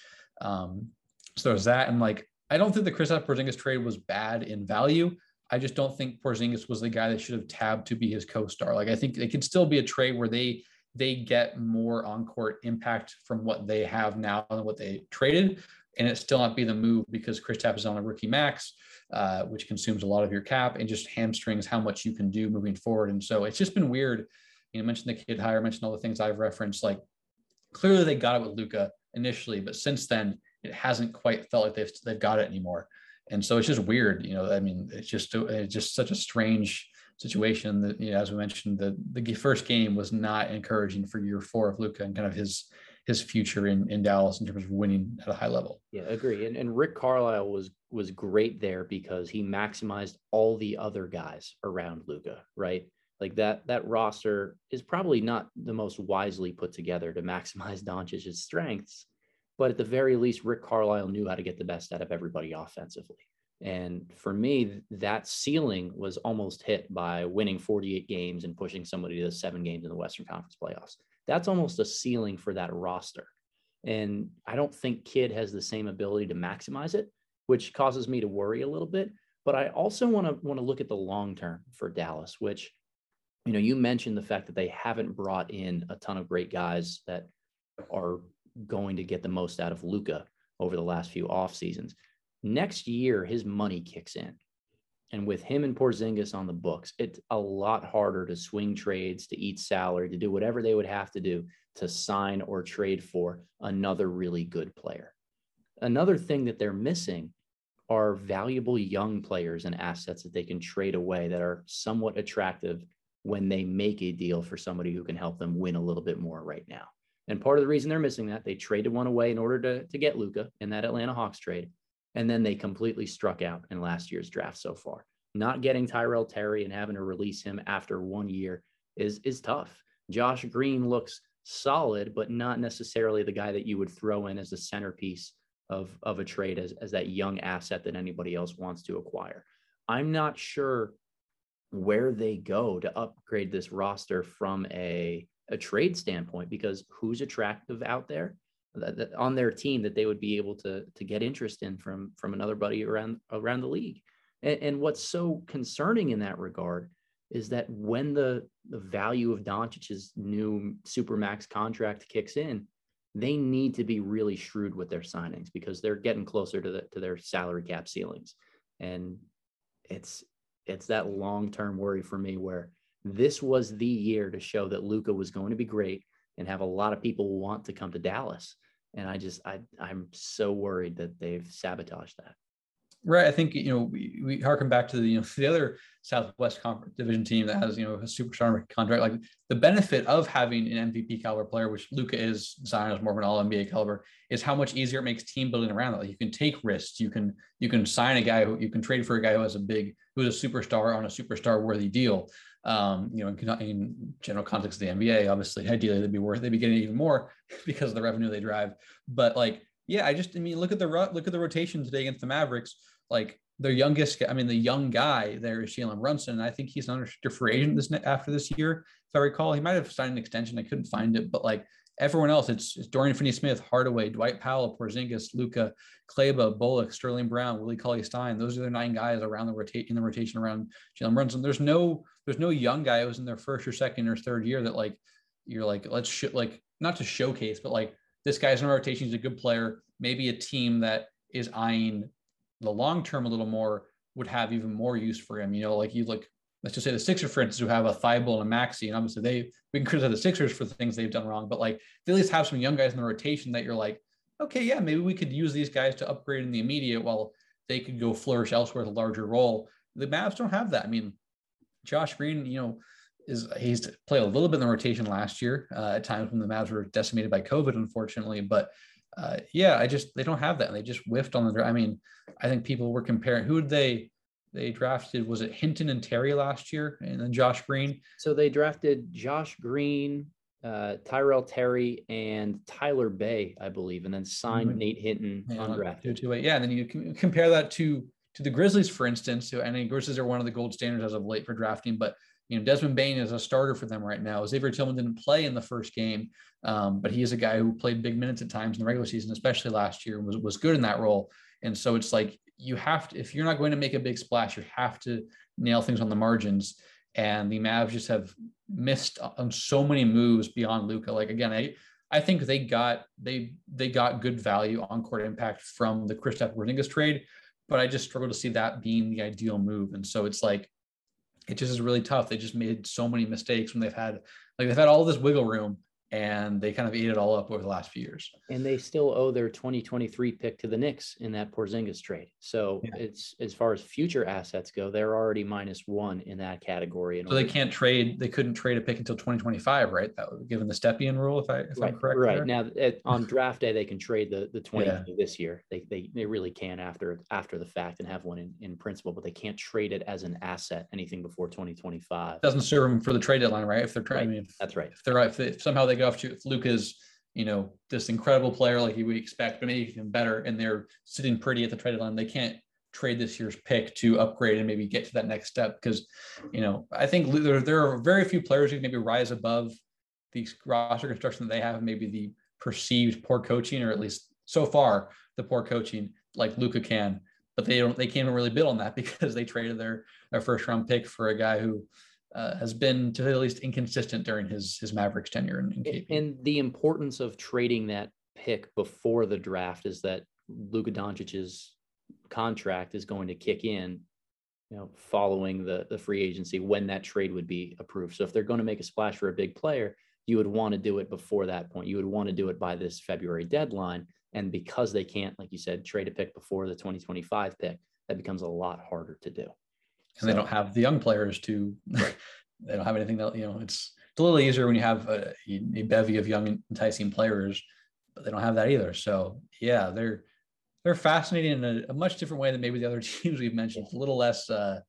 S2: Um, so there's that, and like I don't think the Kristaps Porzingis trade was bad in value. I just don't think Porzingis was the guy that should have tabbed to be his co-star. Like I think it could still be a trade where they they get more on-court impact from what they have now than what they traded, and it still not be the move because Kristaps is on a rookie max, uh, which consumes a lot of your cap and just hamstrings how much you can do moving forward. And so it's just been weird you know, mentioned the Kidd hire, mentioned all the things I've referenced. Like clearly they got it with Luka initially, but since then it hasn't quite felt like they've they've got it anymore. And so it's just weird, you know. I mean, it's just it's just such a strange situation that you know, as we mentioned, the the first game was not encouraging for year four of Luka and kind of his his future in, in Dallas in terms of winning at a high level.
S1: Yeah, agree. And, and Rick Carlisle was was great there because he maximized all the other guys around Luka, right? like that that roster is probably not the most wisely put together to maximize Doncic's strengths, but at the very least, Rick Carlisle knew how to get the best out of everybody offensively. And for me, that ceiling was almost hit by winning 48 games and pushing somebody to the seven games in the Western Conference playoffs. That's almost a ceiling for that roster. And I don't think Kidd has the same ability to maximize it, which causes me to worry a little bit. But I also want to want to look at the long term for Dallas, which you know, you mentioned the fact that they haven't brought in a ton of great guys that are going to get the most out of Luka over the last few off seasons. Next year, his money kicks in. And with him and Porzingis on the books, it's a lot harder to swing trades, to eat salary, to do whatever they would have to do to sign or trade for another really good player. Another thing that they're missing are valuable young players and assets that they can trade away that are somewhat attractive when they make a deal for somebody who can help them win a little bit more right now. And part of the reason they're missing that, they traded one away in order to, to get Luka in that Atlanta Hawks trade. And then they completely struck out in last year's draft so far. Not getting Tyrell Terry and having to release him after one year is, is tough. Josh Green looks solid, but not necessarily the guy that you would throw in as a centerpiece of, of a trade as, as that young asset that anybody else wants to acquire. I'm not sure where they go to upgrade this roster from a, a trade standpoint because who's attractive out there that, that, on their team that they would be able to to get interest in from from another buddy around around the league. And, and what's so concerning in that regard is that when the the value of Doncic's new supermax contract kicks in, they need to be really shrewd with their signings because they're getting closer to the to their salary cap ceilings, and it's it's that long term worry for me where this was the year to show that Luka was going to be great and have a lot of people want to come to Dallas. And I just I I'm so worried that they've sabotaged that.
S2: Right. I think, you know, we, we harken back to the, you know, the other Southwest Conference division team that has, you know, a superstar contract. Like the benefit of having an MVP caliber player, which Luka is, Zion is more of an all NBA caliber, is how much easier it makes team building around that. Like you can take risks. You can, you can sign a guy who you can trade for a guy who has a big, who's a superstar on a superstar worthy deal. Um, you know, in, in general context of the NBA, obviously, ideally they'd be worth, they'd be getting even more because of the revenue they drive. But like, yeah, I just, I mean, look at the look at the rotation today against the Mavericks. Like their youngest, I mean, the young guy there is Jalen Brunson. And I think he's an unrestricted free agent this after this year. If I recall, he might have signed an extension. I couldn't find it, but like everyone else, it's, it's Dorian Finney-Smith, Hardaway, Dwight Powell, Porzingis, Luka, Kleber, Bullock, Sterling Brown, Willie Cauley Stein. Those are the nine guys around the rotate in the rotation around Jalen Brunson. There's no there's no young guy who's in their first or second or third year that like you're like let's sh- like not to showcase, but like this guy's in rotation. He's a good player. Maybe a team that is eyeing the long term a little more would have even more use for him. You know, like you look let's just say the Sixers, for instance, who have a Thybulle and a Maxey, and obviously they we can criticize the Sixers for the things they've done wrong, but like they at least have some young guys in the rotation that you're like, okay, yeah, maybe we could use these guys to upgrade in the immediate while they could go flourish elsewhere with a larger role. The Mavs don't have that. I mean, Josh Green, you know, is he's played a little bit in the rotation last year uh, at times when the Mavs were decimated by COVID, unfortunately. But uh, yeah, I just they don't have that, and they just whiffed on the. I mean, I think people were comparing who did they they drafted was it Hinton and Terry last year, and then Josh Green.
S1: So they drafted Josh Green, uh, Tyrell Terry, and Tyler Bey, I believe, and then signed mm-hmm. Nate Hinton yeah, undrafted.
S2: Two, yeah, and then you can compare that to to the Grizzlies, for instance. So and the Grizzlies are one of the gold standards as of late for drafting, but you know Desmond Bane is a starter for them right now. Xavier Tillman didn't play in the first game, um, but he is a guy who played big minutes at times in the regular season, especially last year, was was good in that role. And so it's like you have to, if you're not going to make a big splash, you have to nail things on the margins. And the Mavs just have missed on so many moves beyond Luka. Like again, I I think they got they they got good value on court impact from the Kristaps Porzingis trade, but I just struggle to see that being the ideal move. And so it's like it just is really tough. They just made so many mistakes when they've had like they've had all this wiggle room and they kind of ate it all up over the last few years.
S1: And they still owe their 2023 pick to the Knicks in that Porzingis trade. So yeah. it's as far as future assets go, they're already minus one in that category.
S2: So they can't trade. They couldn't trade a pick until 2025, right? That was given the Stepien rule, if I if
S1: right,
S2: I'm correct.
S1: Right there. now, at, on draft day, they can trade the the 20 yeah. this year. They, they they really can after after the fact and have one in, in principle, but they can't trade it as an asset anything before 2025.
S2: Doesn't serve them for the trade deadline, right? If they're trying, right. I mean,
S1: that's right.
S2: If they're if, they, if somehow they go to if Luka's you know this incredible player like you would expect, but maybe even better, and they're sitting pretty at the trade line. They can't trade this year's pick to upgrade and maybe get to that next step because you know I think there, there are very few players who can maybe rise above the roster construction that they have, maybe the perceived poor coaching, or at least so far the poor coaching, like Luka can. But they don't. They can't even really build on that because they traded their their first round pick for a guy who uh, has been to the least inconsistent during his his Mavericks tenure in, in KP.
S1: And the importance of trading that pick before the draft is that Luka Doncic's contract is going to kick in, you know, following the the free agency when that trade would be approved. So if they're going to make a splash for a big player, you would want to do it before that point. You would want to do it by this February deadline. And because they can't, like you said, trade a pick before the 2025 pick, that becomes a lot harder to do
S2: and so, they don't have the young players to. Right. they don't have anything that you know. It's it's a little easier when you have a, a bevy of young enticing players, but they don't have that either. So yeah, they're they're fascinating in a, a much different way than maybe the other teams we've mentioned. It's a little less uh,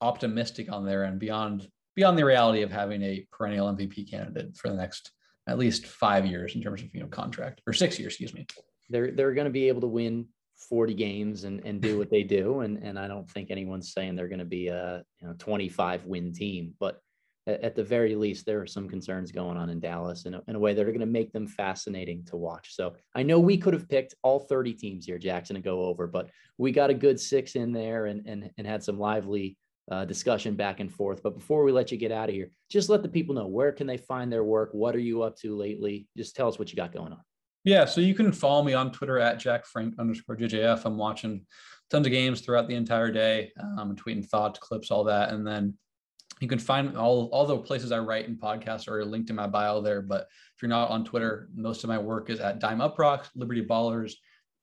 S2: optimistic on there and beyond beyond the reality of having a perennial MVP candidate for the next at least five years in terms of you know contract or six years, excuse me.
S1: They're they're going to be able to win 40 games and, and do what they do. And, and I don't think anyone's saying they're going to be a you know 25 win team, but at, at, the very least, there are some concerns going on in Dallas in a, in a way that are going to make them fascinating to watch. So I know we could have picked all 30 teams here, Jackson, to go over, but we got a good six in there and, and, and had some lively uh, discussion back and forth. But before we let you get out of here, just let the people know where can they find their work? What are you up to lately? Just tell us what you got going on.
S2: Yeah, so you can follow me on Twitter at Jack Frank underscore JJF. I'm watching tons of games throughout the entire day, um, tweeting thoughts, clips, all that, and then you can find all all the places I write and podcasts are linked in my bio there. But if you're not on Twitter, most of my work is at Dime UPROXX, Liberty Ballers,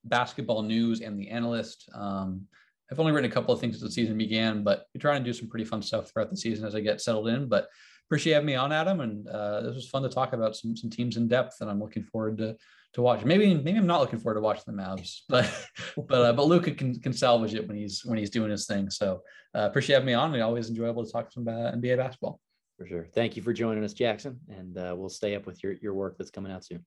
S2: Basketball News, and The Analyst. Um, I've only written a couple of things as the season began, but we're trying to do some pretty fun stuff throughout the season as I get settled in. But appreciate having me on, Adam, and uh, this was fun to talk about some some teams in depth, and I'm looking forward to to watch. Maybe maybe I'm not looking forward to watching the Mavs, but but uh, but Luka can can salvage it when he's when he's doing his thing. So uh, appreciate having me on. We always enjoyable to talk some about NBA basketball.
S1: For sure. Thank you for joining us, Jackson, and uh, we'll stay up with your your work that's coming out soon.